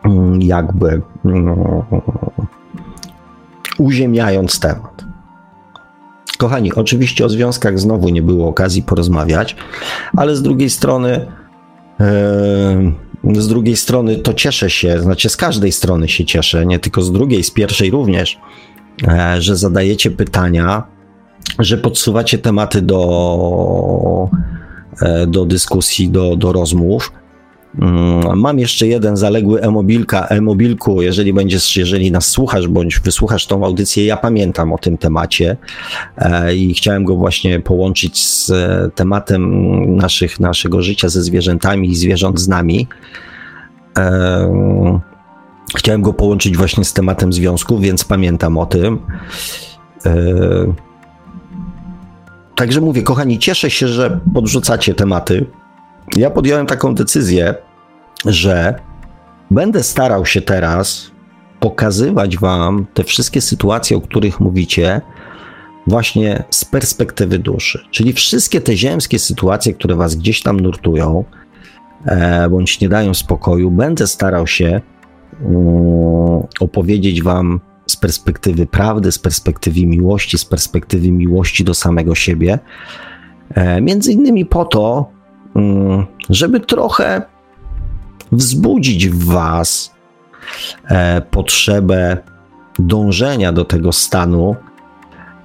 mm, jakby no, uziemiając temat. Kochani, oczywiście o związkach znowu nie było okazji porozmawiać, ale z drugiej strony, z drugiej strony to cieszę się, znaczy z każdej strony się cieszę, nie tylko z drugiej, z pierwszej również, że zadajecie pytania, że podsuwacie tematy do, yy, do dyskusji, do, do rozmów. Mm, mam jeszcze jeden zaległy e-mobilka, e-mobilku, jeżeli będziesz, jeżeli nas słuchasz, bądź wysłuchasz tą audycję, ja pamiętam o tym temacie e, i chciałem go właśnie połączyć z e, tematem naszych, naszego życia ze zwierzętami i zwierząt z nami. E, chciałem go połączyć właśnie z tematem związków, więc pamiętam o tym. Także mówię, kochani, cieszę się, że podrzucacie tematy. Ja podjąłem taką decyzję, że będę starał się teraz pokazywać Wam te wszystkie sytuacje, o których mówicie, właśnie z perspektywy duszy. Czyli wszystkie te ziemskie sytuacje, które Was gdzieś tam nurtują, e, bądź nie dają spokoju, będę starał się opowiedzieć Wam z perspektywy prawdy, z perspektywy miłości, z perspektywy miłości do samego siebie. E, między innymi po to, um, żeby trochę wzbudzić w Was e, potrzebę dążenia do tego stanu,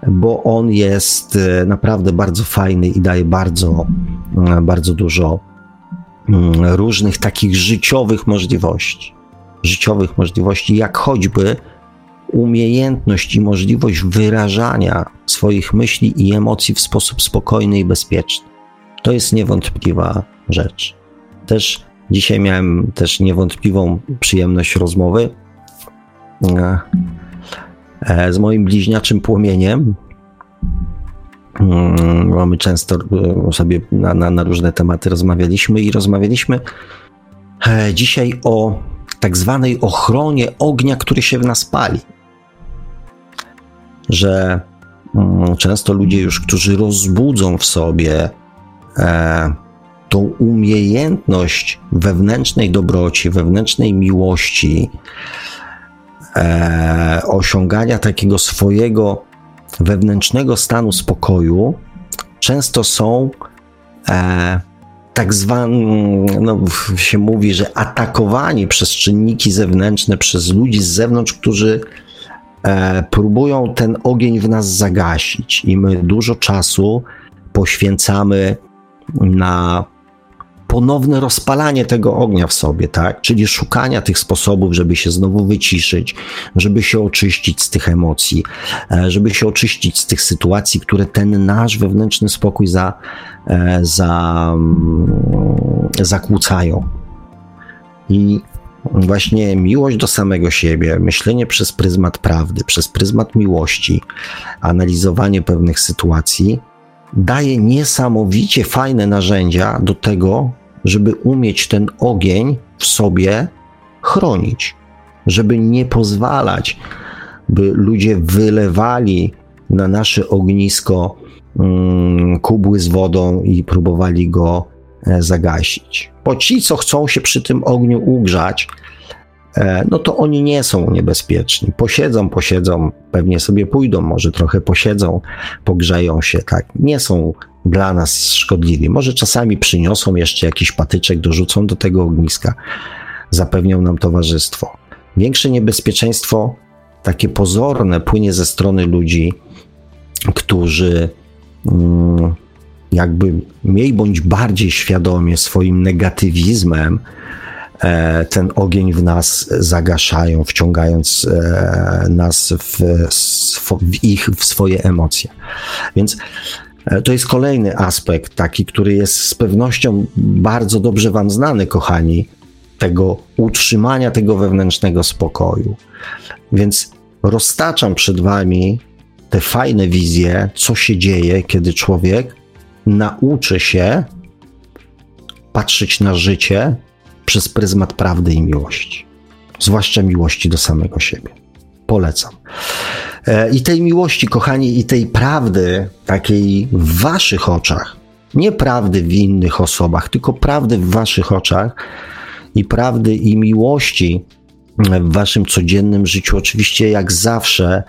bo on jest e, naprawdę bardzo fajny i daje bardzo, e, bardzo dużo mm, różnych takich życiowych możliwości. Życiowych możliwości, jak choćby umiejętność i możliwość wyrażania swoich myśli i emocji w sposób spokojny i bezpieczny. To jest niewątpliwa rzecz. Też Dzisiaj miałem też niewątpliwą przyjemność rozmowy e, z moim bliźniaczym płomieniem. Mm, mamy często e, sobie na, na, na różne tematy rozmawialiśmy i rozmawialiśmy e, dzisiaj o tak zwanej ochronie ognia, który się w nas pali. Że mm, często ludzie już, którzy rozbudzą w sobie tą umiejętność wewnętrznej dobroci, wewnętrznej miłości, e, osiągania takiego swojego wewnętrznego stanu spokoju, często są e, tak zwane, no, się mówi, że atakowani przez czynniki zewnętrzne, przez ludzi z zewnątrz, którzy e, próbują ten ogień w nas zagasić. I my dużo czasu poświęcamy na ponowne rozpalanie tego ognia w sobie, tak? Czyli szukania tych sposobów, żeby się znowu wyciszyć, żeby się oczyścić z tych emocji, e, żeby się oczyścić z tych sytuacji, które ten nasz wewnętrzny spokój za, e, za, mm, zakłócają. I właśnie miłość do samego siebie, myślenie przez pryzmat prawdy, przez pryzmat miłości, analizowanie pewnych sytuacji daje niesamowicie fajne narzędzia do tego, żeby umieć ten ogień w sobie chronić, żeby nie pozwalać, by ludzie wylewali na nasze ognisko mm, kubły z wodą i próbowali go e, zagasić. Bo ci, co chcą się przy tym ogniu ugrzać, no to oni nie są niebezpieczni. Posiedzą, posiedzą, pewnie sobie pójdą, może trochę posiedzą, pogrzeją się, tak. Nie są dla nas szkodliwi. Może czasami przyniosą jeszcze jakiś patyczek, dorzucą do tego ogniska, zapewnią nam towarzystwo. Większe niebezpieczeństwo, takie pozorne, płynie ze strony ludzi, którzy mm, jakby mniej bądź bardziej świadomie swoim negatywizmem e, ten ogień w nas zagaszają, wciągając e, nas w, w ich, w swoje emocje. Więc E, to jest kolejny aspekt, taki, który jest z pewnością bardzo dobrze Wam znany, kochani, tego utrzymania tego wewnętrznego spokoju. Więc roztaczam przed Wami te fajne wizje, co się dzieje, kiedy człowiek nauczy się patrzeć na życie przez pryzmat prawdy i miłości, zwłaszcza miłości do samego siebie. Polecam. E, I tej miłości, kochani, i tej prawdy, takiej w waszych oczach, nie prawdy w innych osobach, tylko prawdy w waszych oczach i prawdy i miłości w waszym codziennym życiu. Oczywiście, jak zawsze,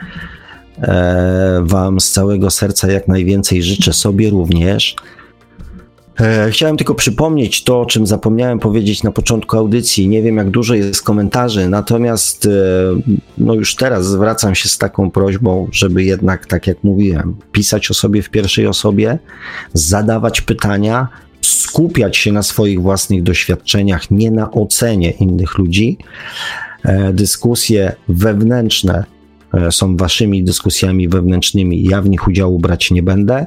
e, Wam z całego serca jak najwięcej życzę sobie również. E, chciałem tylko przypomnieć to, o czym zapomniałem powiedzieć na początku audycji. Nie wiem, jak dużo jest komentarzy, natomiast e, no już teraz zwracam się z taką prośbą, żeby jednak, tak jak mówiłem, pisać o sobie w pierwszej osobie, zadawać pytania, skupiać się na swoich własnych doświadczeniach, nie na ocenie innych ludzi. E, dyskusje wewnętrzne są waszymi dyskusjami wewnętrznymi, ja w nich udziału brać nie będę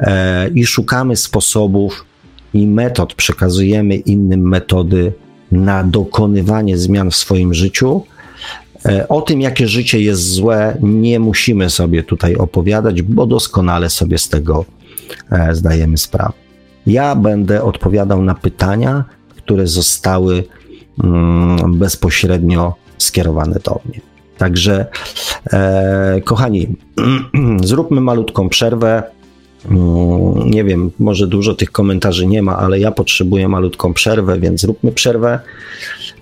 e, i szukamy sposobów i metod, przekazujemy innym metody na dokonywanie zmian w swoim życiu. E, o tym, jakie życie jest złe, nie musimy sobie tutaj opowiadać, bo doskonale sobie z tego zdajemy sprawę. Ja będę odpowiadał na pytania, które zostały mm, bezpośrednio skierowane do mnie. Także, e, kochani, zróbmy malutką przerwę. Mm, nie wiem, może dużo tych komentarzy nie ma, ale ja potrzebuję malutką przerwę, więc zróbmy przerwę.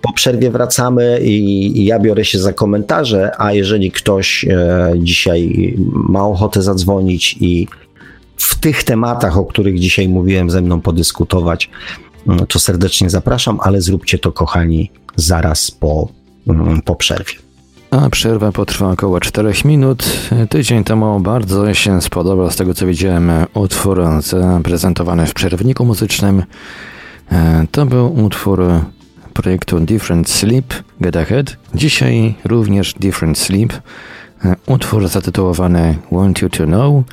Po przerwie wracamy i, i ja biorę się za komentarze, a jeżeli ktoś e, dzisiaj ma ochotę zadzwonić i w tych tematach, o których dzisiaj mówiłem, ze mną podyskutować, mm, to serdecznie zapraszam, ale zróbcie to, kochani, zaraz po, mm, po przerwie a przerwa potrwa około 4 minut. Tydzień temu bardzo się spodobał, z tego co widziałem, utwór zaprezentowany w przerwniku muzycznym. E, to był utwór projektu Different Sleep, Get Ahead. Dzisiaj również Different Sleep, e, utwór zatytułowany Want You To Know.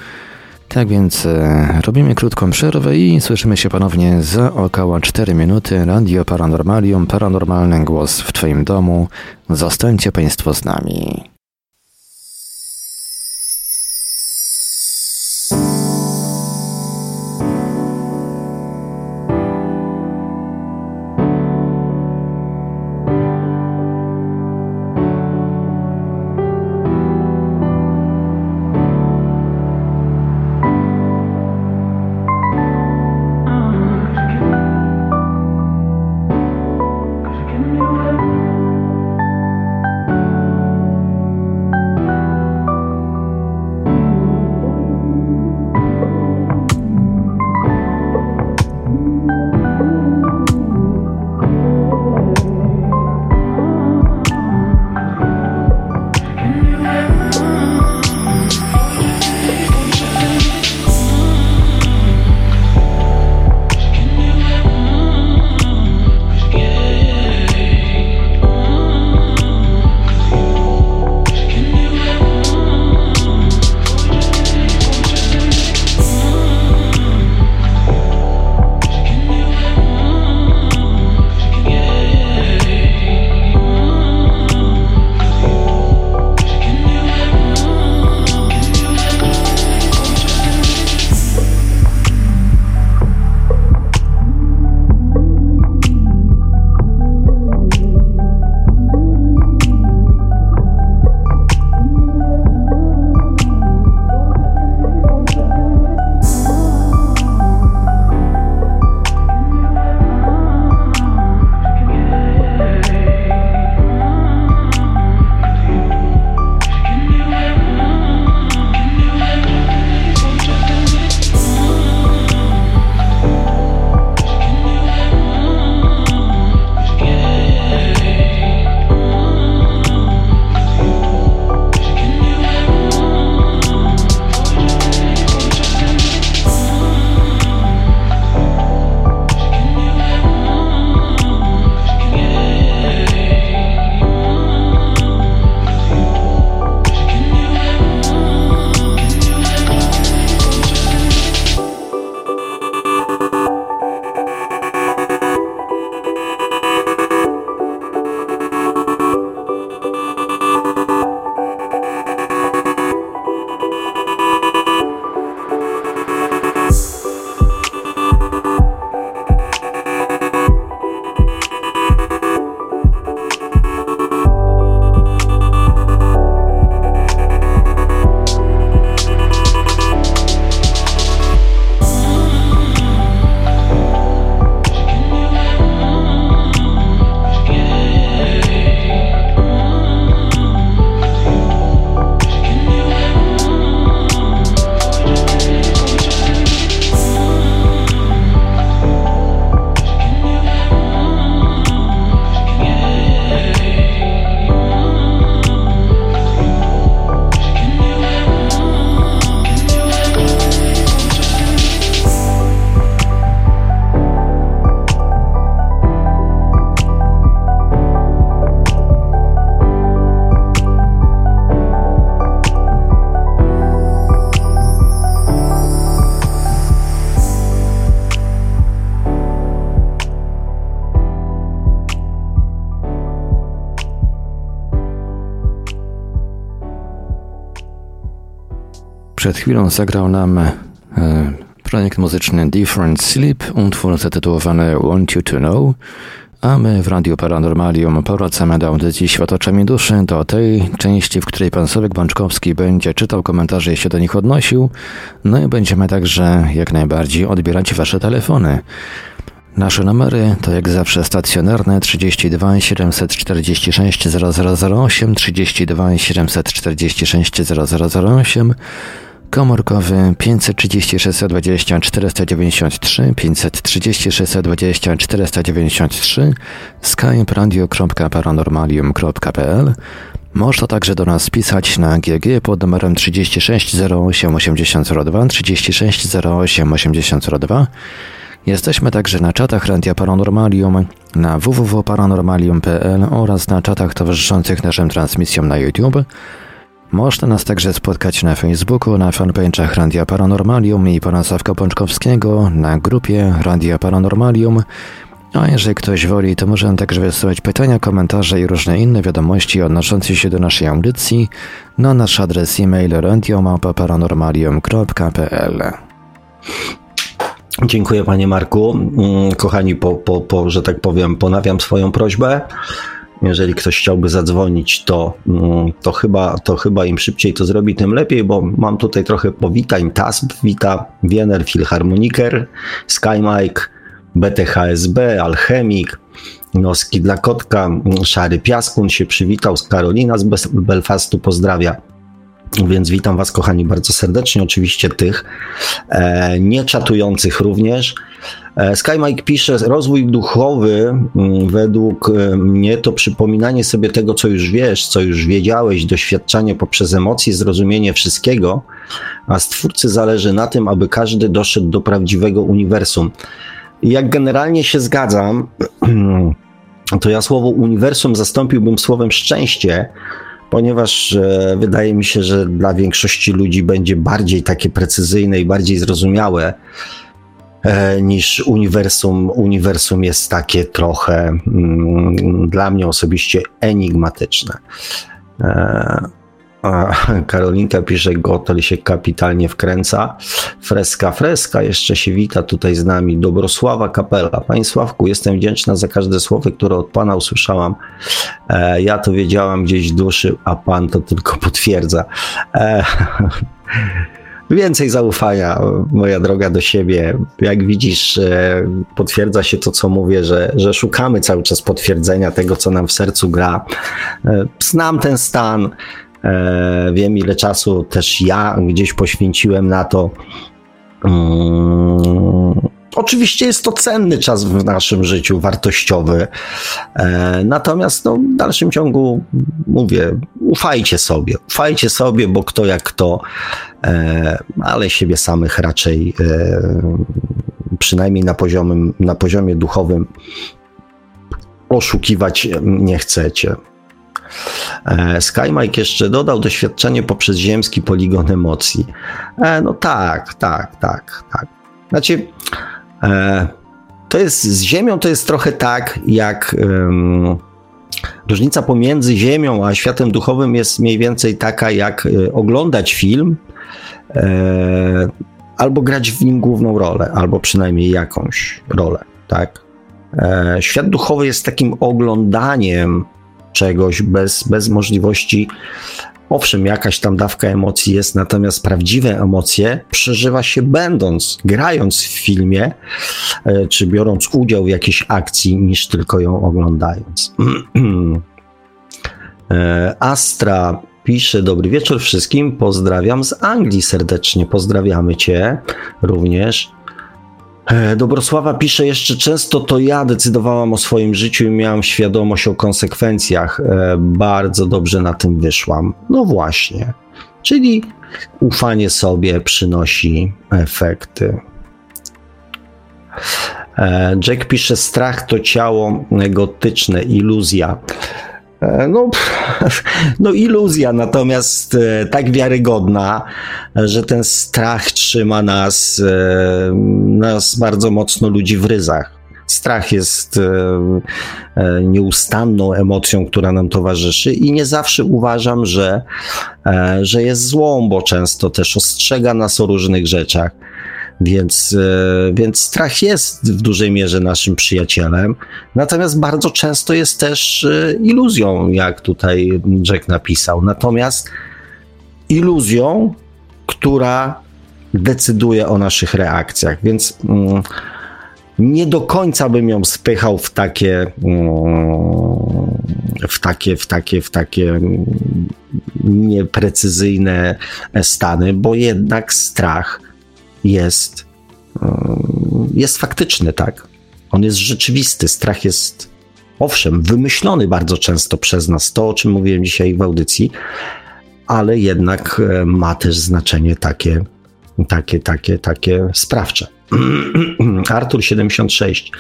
Tak więc e, robimy krótką przerwę i słyszymy się ponownie za około 4 minuty. Radio Paranormalium, paranormalny głos w Twoim domu. Zostańcie Państwo z nami. Przed chwilą zagrał nam e, projekt muzyczny Different Sleep, utwór zatytułowany Want You To Know, a my w Radiu Paranormalium powracamy do audycji Światoczami Duszy, do tej części, w której pan Sławek Bączkowski będzie czytał komentarze i się do nich odnosił, no i będziemy także jak najbardziej odbierać wasze telefony. Nasze numery to jak zawsze stacjonarne 32 746 0008, 32 746 0008, komórkowy 536 20 493, 536 20 493, skype radio.paranormalium.pl można także do nas pisać na GG pod numerem 36 08 8002, 36 08 8002, Jesteśmy także na czatach Radia Paranormalium, na www.paranormalium.pl oraz na czatach towarzyszących naszym transmisjom na YouTube. Można nas także spotkać na Facebooku, na fanpage'ach Radia Paranormalium i pana Sławka Pączkowskiego, na grupie Radia Paranormalium. A jeżeli ktoś woli, to może także wysyłać pytania, komentarze i różne inne wiadomości odnoszące się do naszej audycji na nasz adres e-mail radiomapa.paranormalium.pl. Dziękuję panie Marku. Mm, kochani, po, po, po, że tak powiem, ponawiam swoją prośbę. Jeżeli ktoś chciałby zadzwonić, to, mm, to, chyba, to chyba im szybciej to zrobi, tym lepiej, bo mam tutaj trochę powitań. TASP wita, Wiener Philharmoniker, SkyMike, BTHSB, Alchemik, Noski dla Kotka, Szary Piaskun się przywitał, Karolina z Belfastu pozdrawia. Więc witam Was, kochani, bardzo serdecznie. Oczywiście tych e, nieczatujących również. E, SkyMike pisze, rozwój duchowy mm, według e, mnie to przypominanie sobie tego, co już wiesz, co już wiedziałeś, doświadczanie poprzez emocje, zrozumienie wszystkiego, a stwórcy zależy na tym, aby każdy doszedł do prawdziwego uniwersum. Jak generalnie się zgadzam, to ja słowo uniwersum zastąpiłbym słowem szczęście, ponieważ e, wydaje mi się, że dla większości ludzi będzie bardziej takie precyzyjne i bardziej zrozumiałe e, niż uniwersum. Uniwersum jest takie trochę mm, dla mnie osobiście enigmatyczne. Karolinka pisze, Gotel się kapitalnie wkręca. Freska, freska, jeszcze się wita tutaj z nami. Dobrosława Kapela. Panie Sławku, jestem wdzięczna za każde słowo, które od Pana usłyszałam. E, ja to wiedziałam gdzieś w duszy, a Pan to tylko potwierdza. E, więcej zaufania, moja droga, do siebie. Jak widzisz, e, potwierdza się to, co mówię, że, że szukamy cały czas potwierdzenia tego, co nam w sercu gra. E, znam ten stan wiem, ile czasu też ja gdzieś poświęciłem na to. Mm, oczywiście jest to cenny czas w naszym życiu, wartościowy. E, natomiast no, w dalszym ciągu mówię, ufajcie sobie. Ufajcie sobie, bo kto jak kto, e, ale siebie samych raczej przynajmniej na, poziomie, na poziomie duchowym oszukiwać nie chcecie. E, SkyMike jeszcze dodał doświadczenie poprzez ziemski poligon emocji. E, no tak, tak, tak, tak. Znaczy, e, to jest z Ziemią to jest trochę tak, jak um, różnica pomiędzy Ziemią a światem duchowym jest mniej więcej taka, jak oglądać film e, albo grać w nim główną rolę, albo przynajmniej jakąś rolę, tak? E, świat duchowy jest takim oglądaniem czegoś bez, bez możliwości. Owszem, jakaś tam dawka emocji jest, natomiast prawdziwe emocje przeżywa się będąc, grając w filmie, e, czy biorąc udział w jakiejś akcji, niż tylko ją oglądając. E, Astra pisze: Dobry wieczór wszystkim, pozdrawiam z Anglii serdecznie. Pozdrawiamy Cię również. E, Dobrosława pisze jeszcze często to ja decydowałam o swoim życiu i miałam świadomość o konsekwencjach. E, bardzo dobrze na tym wyszłam. No właśnie. Czyli ufanie sobie przynosi efekty. E, Jack pisze: Strach to ciało gotyczne, iluzja. E, no, no, iluzja, natomiast e, tak wiarygodna, że ten strach trzyma nas, e, nas bardzo mocno ludzi w ryzach. Strach jest nieustanną emocją, która nam towarzyszy, i nie zawsze uważam, że, że jest złą, bo często też ostrzega nas o różnych rzeczach. Więc, e, więc strach jest w dużej mierze naszym przyjacielem, natomiast bardzo często jest też e, iluzją, jak tutaj Jack napisał. Natomiast iluzją, która decyduje o naszych reakcjach, więc mm, nie do końca bym ją spychał w takie, mm, w takie, w takie, w takie mm, nieprecyzyjne stany, bo jednak strach jest, jest faktyczny, tak? On jest rzeczywisty. Strach jest, owszem, wymyślony bardzo często przez nas, to o czym mówiłem dzisiaj w audycji, ale jednak e, ma też znaczenie takie, takie, takie, takie sprawcze. Artur 76.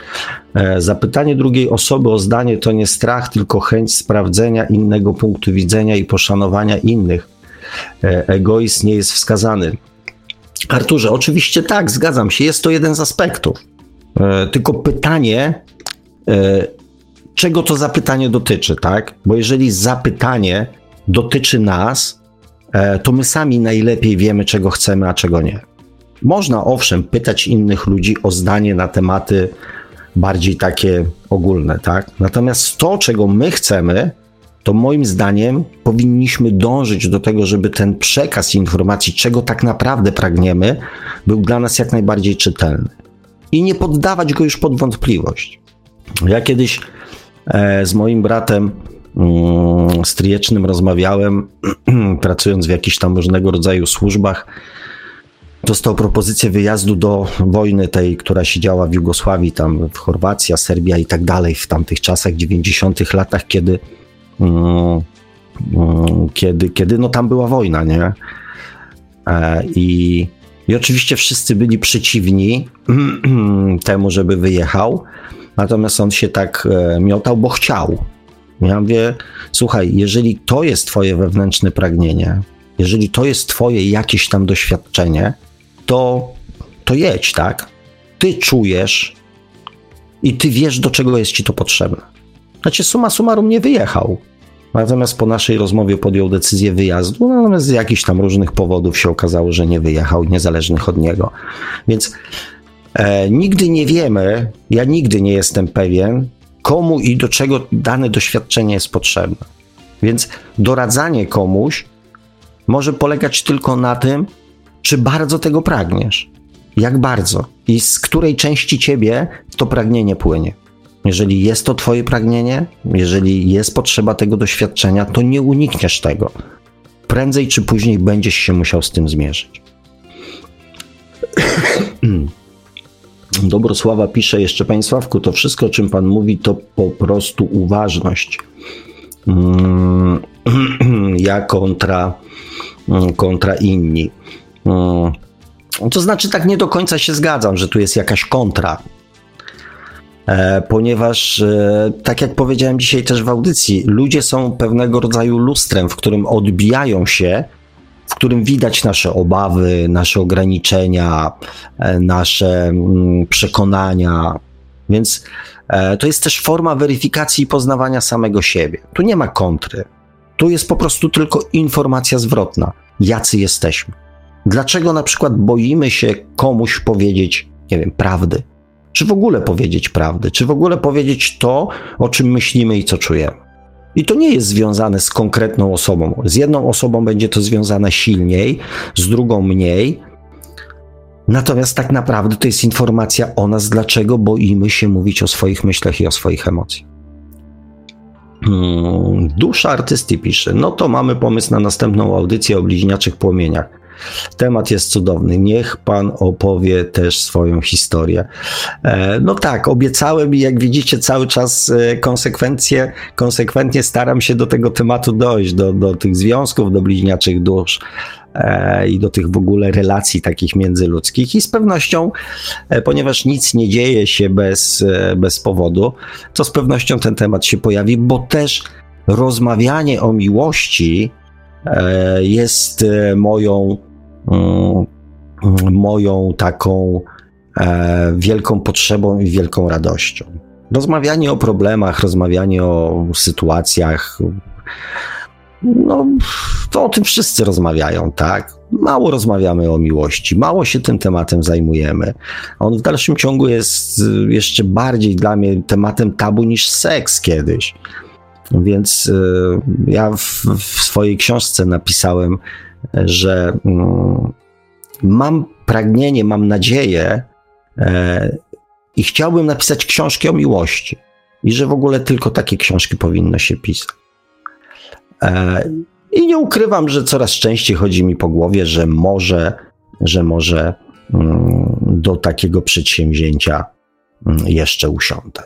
E, zapytanie drugiej osoby o zdanie to nie strach, tylko chęć sprawdzenia innego punktu widzenia i poszanowania innych. E, egoizm nie jest wskazany. Arturze, oczywiście tak, zgadzam się, jest to jeden z aspektów. E, tylko pytanie, e, czego to zapytanie dotyczy, tak? Bo jeżeli zapytanie dotyczy nas, e, to my sami najlepiej wiemy, czego chcemy, a czego nie. Można owszem pytać innych ludzi o zdanie na tematy bardziej takie ogólne, tak? Natomiast to, czego my chcemy, to moim zdaniem powinniśmy dążyć do tego, żeby ten przekaz informacji, czego tak naprawdę pragniemy, był dla nas jak najbardziej czytelny. I nie poddawać go już pod wątpliwość. Ja kiedyś e, z moim bratem mm, stryjecznym rozmawiałem, pracując w jakichś tam różnego rodzaju służbach. Dostał propozycję wyjazdu do wojny tej, która się działa w Jugosławii, tam w Chorwacja, Serbia i tak dalej, w tamtych czasach, 90. latach, kiedy kiedy, kiedy no tam była wojna, nie? E, I, I oczywiście wszyscy byli przeciwni temu, żeby wyjechał, natomiast on się tak e, miotał, bo chciał. Ja mówię, słuchaj, jeżeli to jest twoje wewnętrzne pragnienie, jeżeli to jest twoje jakieś tam doświadczenie, to, to jedź, tak? Ty czujesz i ty wiesz, do czego jest ci to potrzebne. Znaczy, suma summarum nie wyjechał. Natomiast po naszej rozmowie podjął decyzję wyjazdu, natomiast z jakichś tam różnych powodów się okazało, że nie wyjechał, niezależnych od niego. Więc e, nigdy nie wiemy, ja nigdy nie jestem pewien, komu i do czego dane doświadczenie jest potrzebne. Więc doradzanie komuś może polegać tylko na tym, czy bardzo tego pragniesz. Jak bardzo i z której części ciebie to pragnienie płynie. Jeżeli jest to Twoje pragnienie, jeżeli jest potrzeba tego doświadczenia, to nie unikniesz tego. Prędzej czy później będziesz się musiał z tym zmierzyć. Dobrosława pisze jeszcze, Panie Sławku, to wszystko, o czym Pan mówi, to po prostu uważność. Mm, ja kontra, kontra inni. Mm, to znaczy, tak nie do końca się zgadzam, że tu jest jakaś kontra. E, ponieważ, e, tak jak powiedziałem dzisiaj też w audycji, ludzie są pewnego rodzaju lustrem, w którym odbijają się, w którym widać nasze obawy, nasze ograniczenia, e, nasze mm, przekonania. Więc to jest też forma weryfikacji i poznawania samego siebie. Tu nie ma kontry. Tu jest po prostu tylko informacja zwrotna. Jacy jesteśmy? Dlaczego na przykład boimy się komuś powiedzieć, nie wiem, prawdy? Czy w ogóle powiedzieć prawdę, czy w ogóle powiedzieć to, o czym myślimy i co czujemy. I to nie jest związane z konkretną osobą. Z jedną osobą będzie to związane silniej, z drugą mniej. Natomiast tak naprawdę to jest informacja o nas, dlaczego boimy się mówić o swoich myślach i o swoich emocjach. Hmm, dusza artysty pisze. No to mamy pomysł na następną audycję o bliźniaczych płomieniach. Temat jest cudowny. Niech pan opowie też swoją historię. E, no tak, obiecałem i jak widzicie, cały czas e, konsekwencje, konsekwentnie staram się do tego tematu dojść, do, do tych związków, do bliźniaczych dusz e, i do tych w ogóle relacji takich międzyludzkich. I z pewnością, ponieważ nic nie dzieje się bez, bez powodu, to z pewnością ten temat się pojawi, bo też rozmawianie o miłości jest moją moją taką e, wielką potrzebą i wielką radością. Rozmawianie o problemach, rozmawianie o sytuacjach, no, to o tym wszyscy rozmawiają, tak? Mało rozmawiamy o miłości, mało się tym tematem zajmujemy. On w dalszym ciągu jest jeszcze bardziej dla mnie tematem tabu niż seks kiedyś. Więc y, ja w, w swojej książce napisałem, że y, mam pragnienie, mam nadzieję e, i chciałbym napisać książki o miłości. I że w ogóle tylko takie książki powinno się pisać. E, I nie ukrywam, że coraz częściej chodzi mi po głowie, że może, że może mm, do takiego przedsięwzięcia mm, jeszcze usiądę.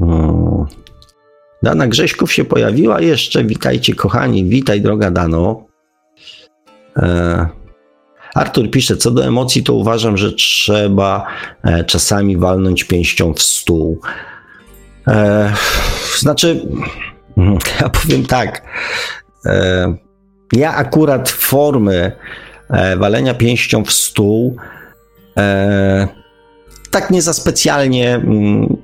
Mm. Dana Grześków się pojawiła jeszcze. Witajcie, kochani. Witaj, droga Dano. E, Artur pisze, co do emocji, to uważam, że trzeba e, czasami walnąć pięścią w stół. Znaczy, ja powiem tak. E, ja akurat formy e, walenia pięścią w stół e, tak nie za specjalnie mm,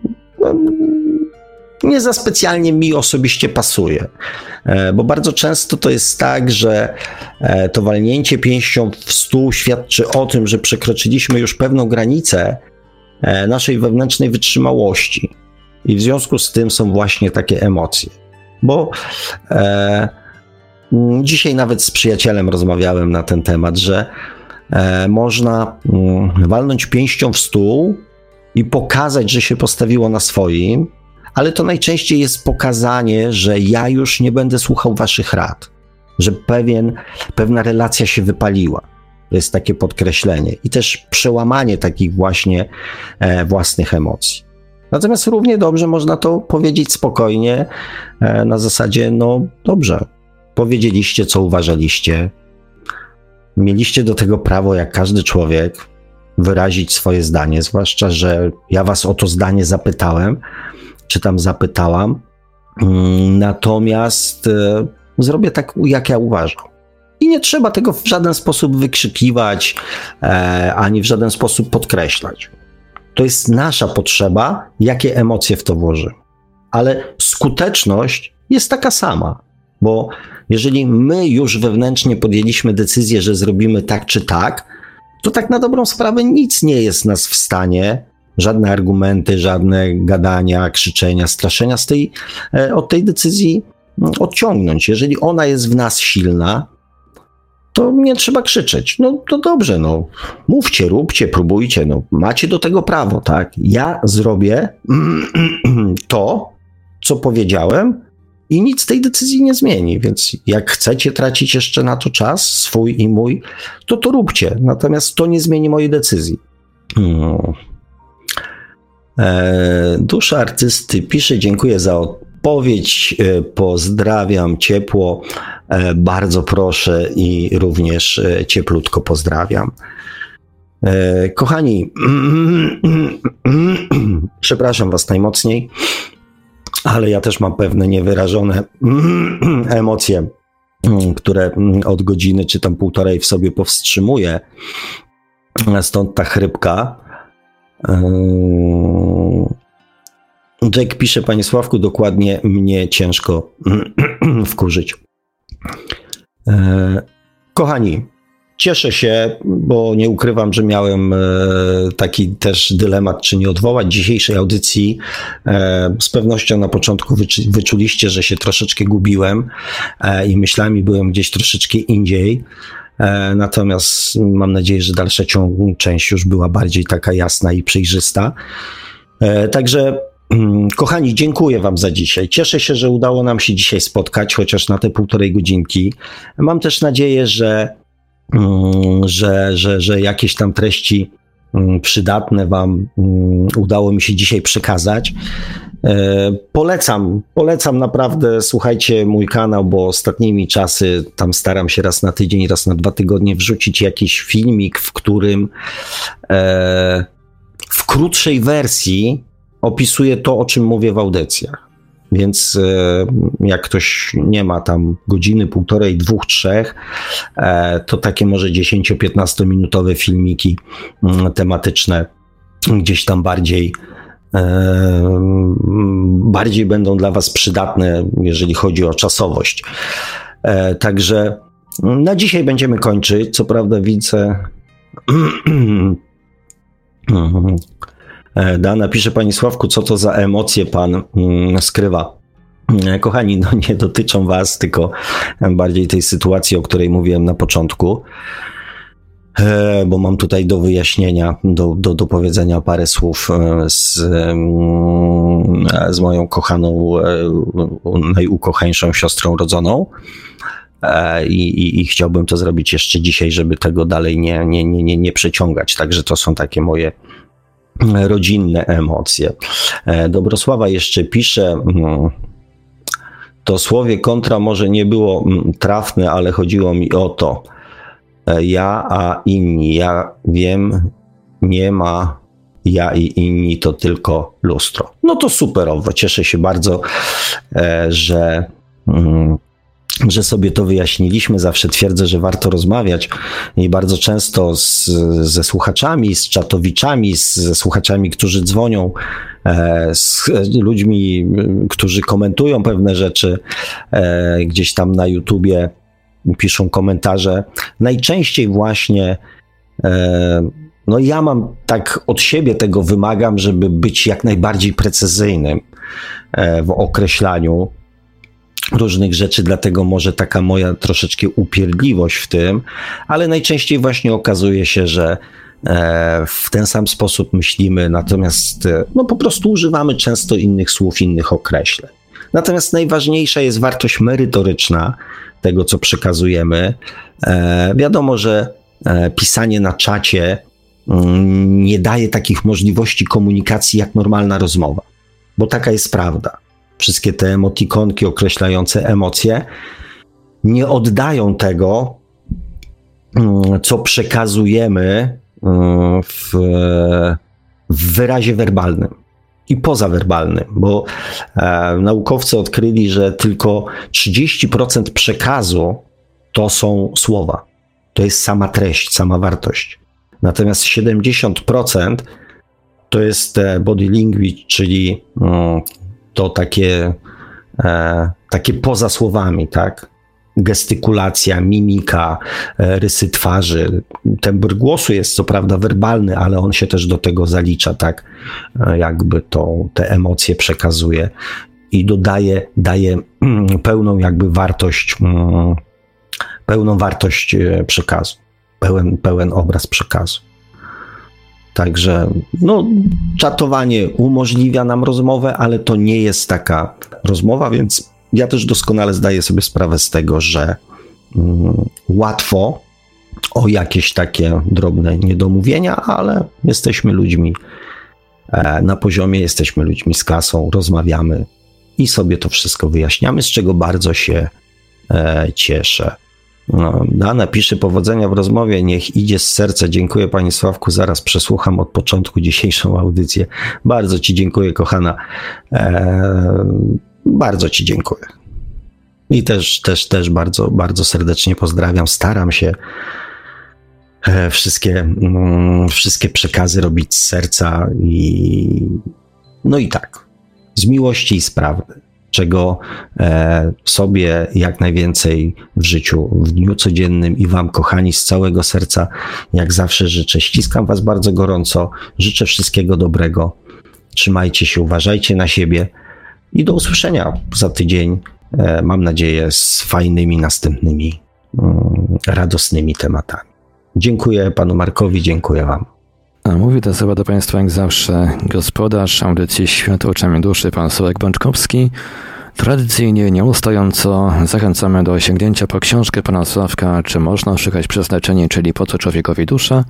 nie za specjalnie mi osobiście pasuje. Bo bardzo często to jest tak, że to walnięcie pięścią w stół świadczy o tym, że przekroczyliśmy już pewną granicę naszej wewnętrznej wytrzymałości. I w związku z tym są właśnie takie emocje bo e, dzisiaj nawet z przyjacielem rozmawiałem na ten temat, że e, można mm, walnąć pięścią w stół i pokazać, że się postawiło na swoim, ale to najczęściej jest pokazanie, że ja już nie będę słuchał waszych rad, że pewien, pewna relacja się wypaliła. To jest takie podkreślenie i też przełamanie takich właśnie e, własnych emocji. Natomiast równie dobrze można to powiedzieć spokojnie, e, na zasadzie, no dobrze, powiedzieliście, co uważaliście. Mieliście do tego prawo, jak każdy człowiek, wyrazić swoje zdanie, zwłaszcza, że ja was o to zdanie zapytałem, czy tam zapytałam. Mm, natomiast e, zrobię tak, jak ja uważam. I nie trzeba tego w żaden sposób wykrzykiwać, e, ani w żaden sposób podkreślać. To jest nasza potrzeba, jakie emocje w to włożymy. Ale skuteczność jest taka sama, bo jeżeli my już wewnętrznie podjęliśmy decyzję, że zrobimy tak czy tak, to tak na dobrą sprawę nic nie jest nas w stanie, żadne argumenty, żadne gadania, krzyczenia, straszenia z tej, e, od tej decyzji mm, odciągnąć. Jeżeli ona jest w nas silna, to nie trzeba krzyczeć. No to dobrze, no mówcie, róbcie, próbujcie, no macie do tego prawo, tak? Ja zrobię to, co powiedziałem i nic tej decyzji nie zmieni, więc jak chcecie tracić jeszcze na to czas, swój i mój, to to róbcie, natomiast to nie zmieni mojej decyzji. Hmm. E, dusza artysty pisze, dziękuję za odpowiedź, e, pozdrawiam ciepło. E, bardzo proszę i również cieplutko pozdrawiam. Kochani, przepraszam Was najmocniej, ale ja też mam pewne niewyrażone emocje, które od godziny czy tam półtorej w sobie powstrzymuję. Stąd ta chrypka. Jack pisze, Panie Sławku, dokładnie mnie ciężko wkurzyć. E, kochani, cieszę się, bo nie ukrywam, że miałem e, taki też dylemat, czy nie odwołać dzisiejszej audycji. Z pewnością na początku wyczuliście, że się troszeczkę gubiłem i myślami byłem gdzieś troszeczkę indziej. Natomiast mam nadzieję, że dalsza część już była bardziej taka jasna i przejrzysta. Także Mm, kochani, dziękuję Wam za dzisiaj. Cieszę się, że udało nam się dzisiaj spotkać, chociaż na te półtorej godzinki. Mam też nadzieję, że, mm, że, że, że jakieś tam treści przydatne Wam udało mi się dzisiaj przekazać. E, polecam, polecam naprawdę, słuchajcie mój kanał, bo ostatnimi czasy tam staram się raz na tydzień, raz na dwa tygodnie wrzucić jakiś filmik, w którym e, w krótszej wersji opisuje to, o czym mówię w audycjach. Więc e, jak ktoś nie ma tam godziny, półtorej, dwóch, trzech, e, to takie może 10-15 minutowe filmiki mm, tematyczne gdzieś tam bardziej e, bardziej będą dla Was przydatne, jeżeli chodzi o czasowość. Także na dzisiaj będziemy kończyć. Co prawda widzę. E, da, napisze Pani Sławku, co to za emocje Pan mm, skrywa. Kochani, no nie dotyczą Was, tylko bardziej tej sytuacji, o której mówiłem na początku. E, bo mam tutaj do wyjaśnienia, do, do, do powiedzenia parę słów e, z, z moją kochaną, e, najukochańszą siostrą rodzoną. I, i, I, chciałbym to zrobić jeszcze dzisiaj, żeby tego dalej nie, nie, nie, nie, nie przeciągać. Także to są takie moje rodzinne emocje. Dobrosława jeszcze pisze. Mm, to słowie kontra może nie było mm, trafne, ale chodziło mi o to E, ja, a inni. Ja wiem, nie ma ja i inni, to tylko lustro. No to superowo. Cieszę się bardzo, e, że. Że sobie to wyjaśniliśmy. Zawsze twierdzę, że warto rozmawiać i bardzo często z, ze słuchaczami, z czatowiczami, z, ze słuchaczami, którzy dzwonią, e, z ludźmi, którzy komentują pewne rzeczy gdzieś tam na YouTubie piszą komentarze. Najczęściej właśnie, e, no ja mam tak od siebie tego wymagam, żeby być jak najbardziej precyzyjnym e, w określaniu różnych rzeczy, dlatego może taka moja troszeczkę upierdliwość w tym, ale najczęściej właśnie okazuje się, że e, w ten sam sposób myślimy, natomiast no po prostu używamy często innych słów, innych określeń. Natomiast najważniejsza jest wartość merytoryczna, tego, co przekazujemy. E, wiadomo, że e, pisanie na czacie mm, nie daje takich możliwości komunikacji jak normalna rozmowa, bo taka jest prawda. Wszystkie te emotikonki określające emocje nie oddają tego, mm, co przekazujemy mm, w, w wyrazie werbalnym i pozawerbalny, bo e, naukowcy odkryli, że tylko 30% przekazu to są słowa. To jest sama treść, sama wartość. Natomiast 70% to jest e, body language, czyli no, to takie, e, takie poza słowami, tak? gestykulacja, mimika, e, rysy twarzy. Tembr głosu jest co prawda werbalny, ale on się też do tego zalicza, tak e, jakby to, te emocje przekazuje i dodaje, daje mm, pełną jakby wartość, mm, pełną wartość e, przekazu, pełen, pełen obraz przekazu. Także no, czatowanie umożliwia nam rozmowę, ale to nie jest taka rozmowa, więc ja też doskonale zdaję sobie sprawę z tego, że mm, łatwo o jakieś takie drobne niedomówienia, ale jesteśmy ludźmi e, na poziomie, jesteśmy ludźmi z klasą, rozmawiamy i sobie to wszystko wyjaśniamy, z czego bardzo się e, cieszę. No, Dana pisze powodzenia w rozmowie, niech idzie z serca. Dziękuję Pani Sławku, zaraz przesłucham od początku dzisiejszą audycję. Bardzo Ci dziękuję, kochana. E, bardzo Ci dziękuję. I też, też, też bardzo, bardzo serdecznie pozdrawiam. Staram się e, wszystkie, mm, wszystkie przekazy robić z serca i no i tak, z miłości i z prawdy, czego e, sobie jak najwięcej w życiu, w dniu codziennym i Wam, kochani, z całego serca, jak zawsze życzę. Ściskam Was bardzo gorąco, życzę wszystkiego dobrego. Trzymajcie się, uważajcie na siebie i do usłyszenia za tydzień. E, mam nadzieję, z fajnymi następnymi, mm, radosnymi tematami. Dziękuję panu Markowi, dziękuję wam. A mówi to osoba do Państwa jak zawsze gospodarz audycji Świat oczami duszy, pan Sławek Bączkowski. Tradycyjnie, nieustająco zachęcamy do sięgnięcia po książkę pana Sławka Czy można szukać przeznaczenia, czyli po co człowiekowi dusza.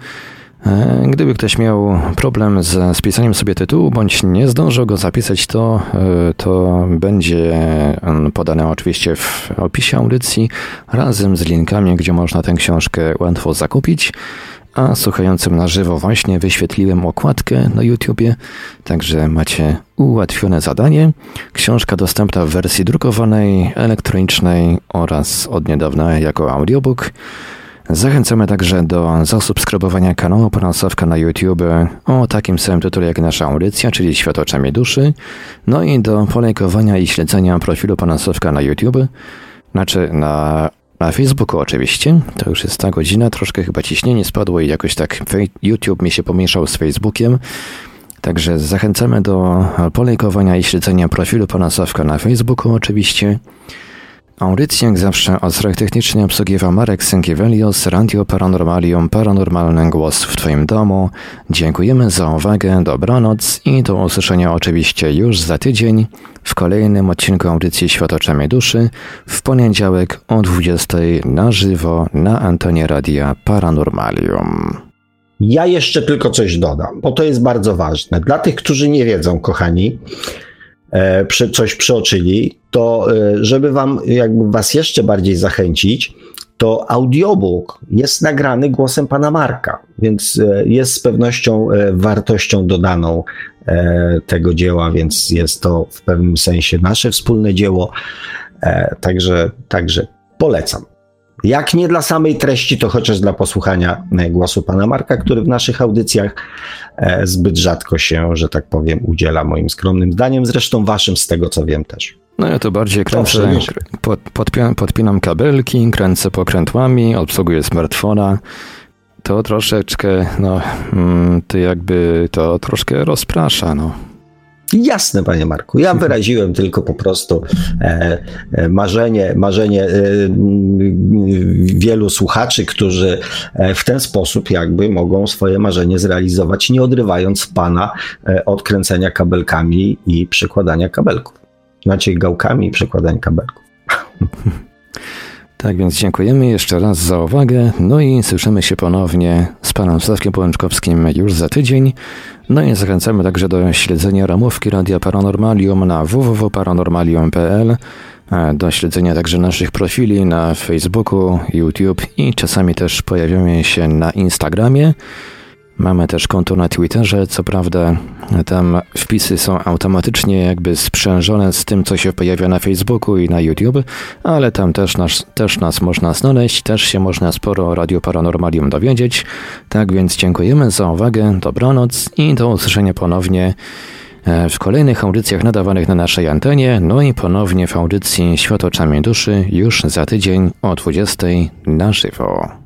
E, gdyby ktoś miał problem z spisaniem sobie tytułu, bądź nie zdążył go zapisać, to, e, to będzie on podany oczywiście w opisie audycji razem z linkami, gdzie można tę książkę łatwo zakupić. A słuchającym na żywo właśnie wyświetliłem okładkę na YouTubie, także macie ułatwione zadanie. Książka dostępna w wersji drukowanej, elektronicznej oraz od niedawna jako audiobook. Zachęcamy także do zasubskrybowania kanału Paransowka na YouTube o takim samym tytule jak nasza audycja, czyli Świat oczami duszy, no i do polejkowania i śledzenia profilu Paransowka na YouTube, znaczy na, na Facebooku oczywiście. To już jest ta godzina, troszkę chyba ciśnienie spadło i jakoś tak YouTube mi się pomieszał z Facebookiem. Także zachęcamy do polejkowania i śledzenia profilu pana Sawka na Facebooku oczywiście. Audycję jak zawsze od strony technicznie obsługiwał Marek Sękiewelios, Radio Paranormalium, Paranormalny Głos w Twoim domu. Dziękujemy za uwagę, dobranoc i do usłyszenia oczywiście już za tydzień w kolejnym odcinku audycji Świat oczami duszy w poniedziałek o 20 na żywo na antenie Radia Paranormalium. Ja jeszcze tylko coś dodam, bo to jest bardzo ważne. Dla tych, którzy nie wiedzą, kochani, coś przeoczyli, to e, żeby wam, jakby was jeszcze bardziej zachęcić, to audiobook jest nagrany głosem pana Marka, więc e, jest z pewnością wartością dodaną tego dzieła, więc jest to w pewnym sensie nasze wspólne dzieło. Także, także polecam. Jak nie dla samej treści, to chociaż dla posłuchania e, głosu pana Marka, który w naszych audycjach e, zbyt rzadko się, że tak powiem, udziela moim skromnym zdaniem, zresztą waszym z tego co wiem też. No ja to bardziej kręcę, pod, podpinam, podpinam kabelki, kręcę pokrętłami, obsługuję smartfona. To troszeczkę, no, mm, to jakby to troszkę rozprasza, no. Jasne, panie Marku. Ja wyraziłem tylko po prostu e, e, marzenie, marzenie e, wielu słuchaczy, którzy w ten sposób jakby mogą swoje marzenie zrealizować, nie odrywając pana od kręcenia kabelkami i przykładania kabelków. Znaczy gałkami i przykładania kabelków. Tak więc dziękujemy jeszcze raz za uwagę, no i słyszymy się ponownie z panem Sławkiem Połęczkowskim już za tydzień. No i zachęcamy także do śledzenia ramówki Radia Paranormalium na www.paranormalium.pl, do śledzenia także naszych profili na Facebooku, YouTube i czasami też pojawiamy się na Instagramie. Mamy też konto na Twitterze, co prawda tam wpisy są automatycznie jakby sprzężone z tym, co się pojawia na Facebooku i na YouTube, ale tam też nas, też nas można znaleźć, też się można sporo o Radio Paranormalium dowiedzieć. Tak więc dziękujemy za uwagę, dobranoc i do usłyszenia ponownie e, w kolejnych audycjach nadawanych na naszej antenie, no i ponownie w audycji Świat oczami duszy już za tydzień o 20 na żywo.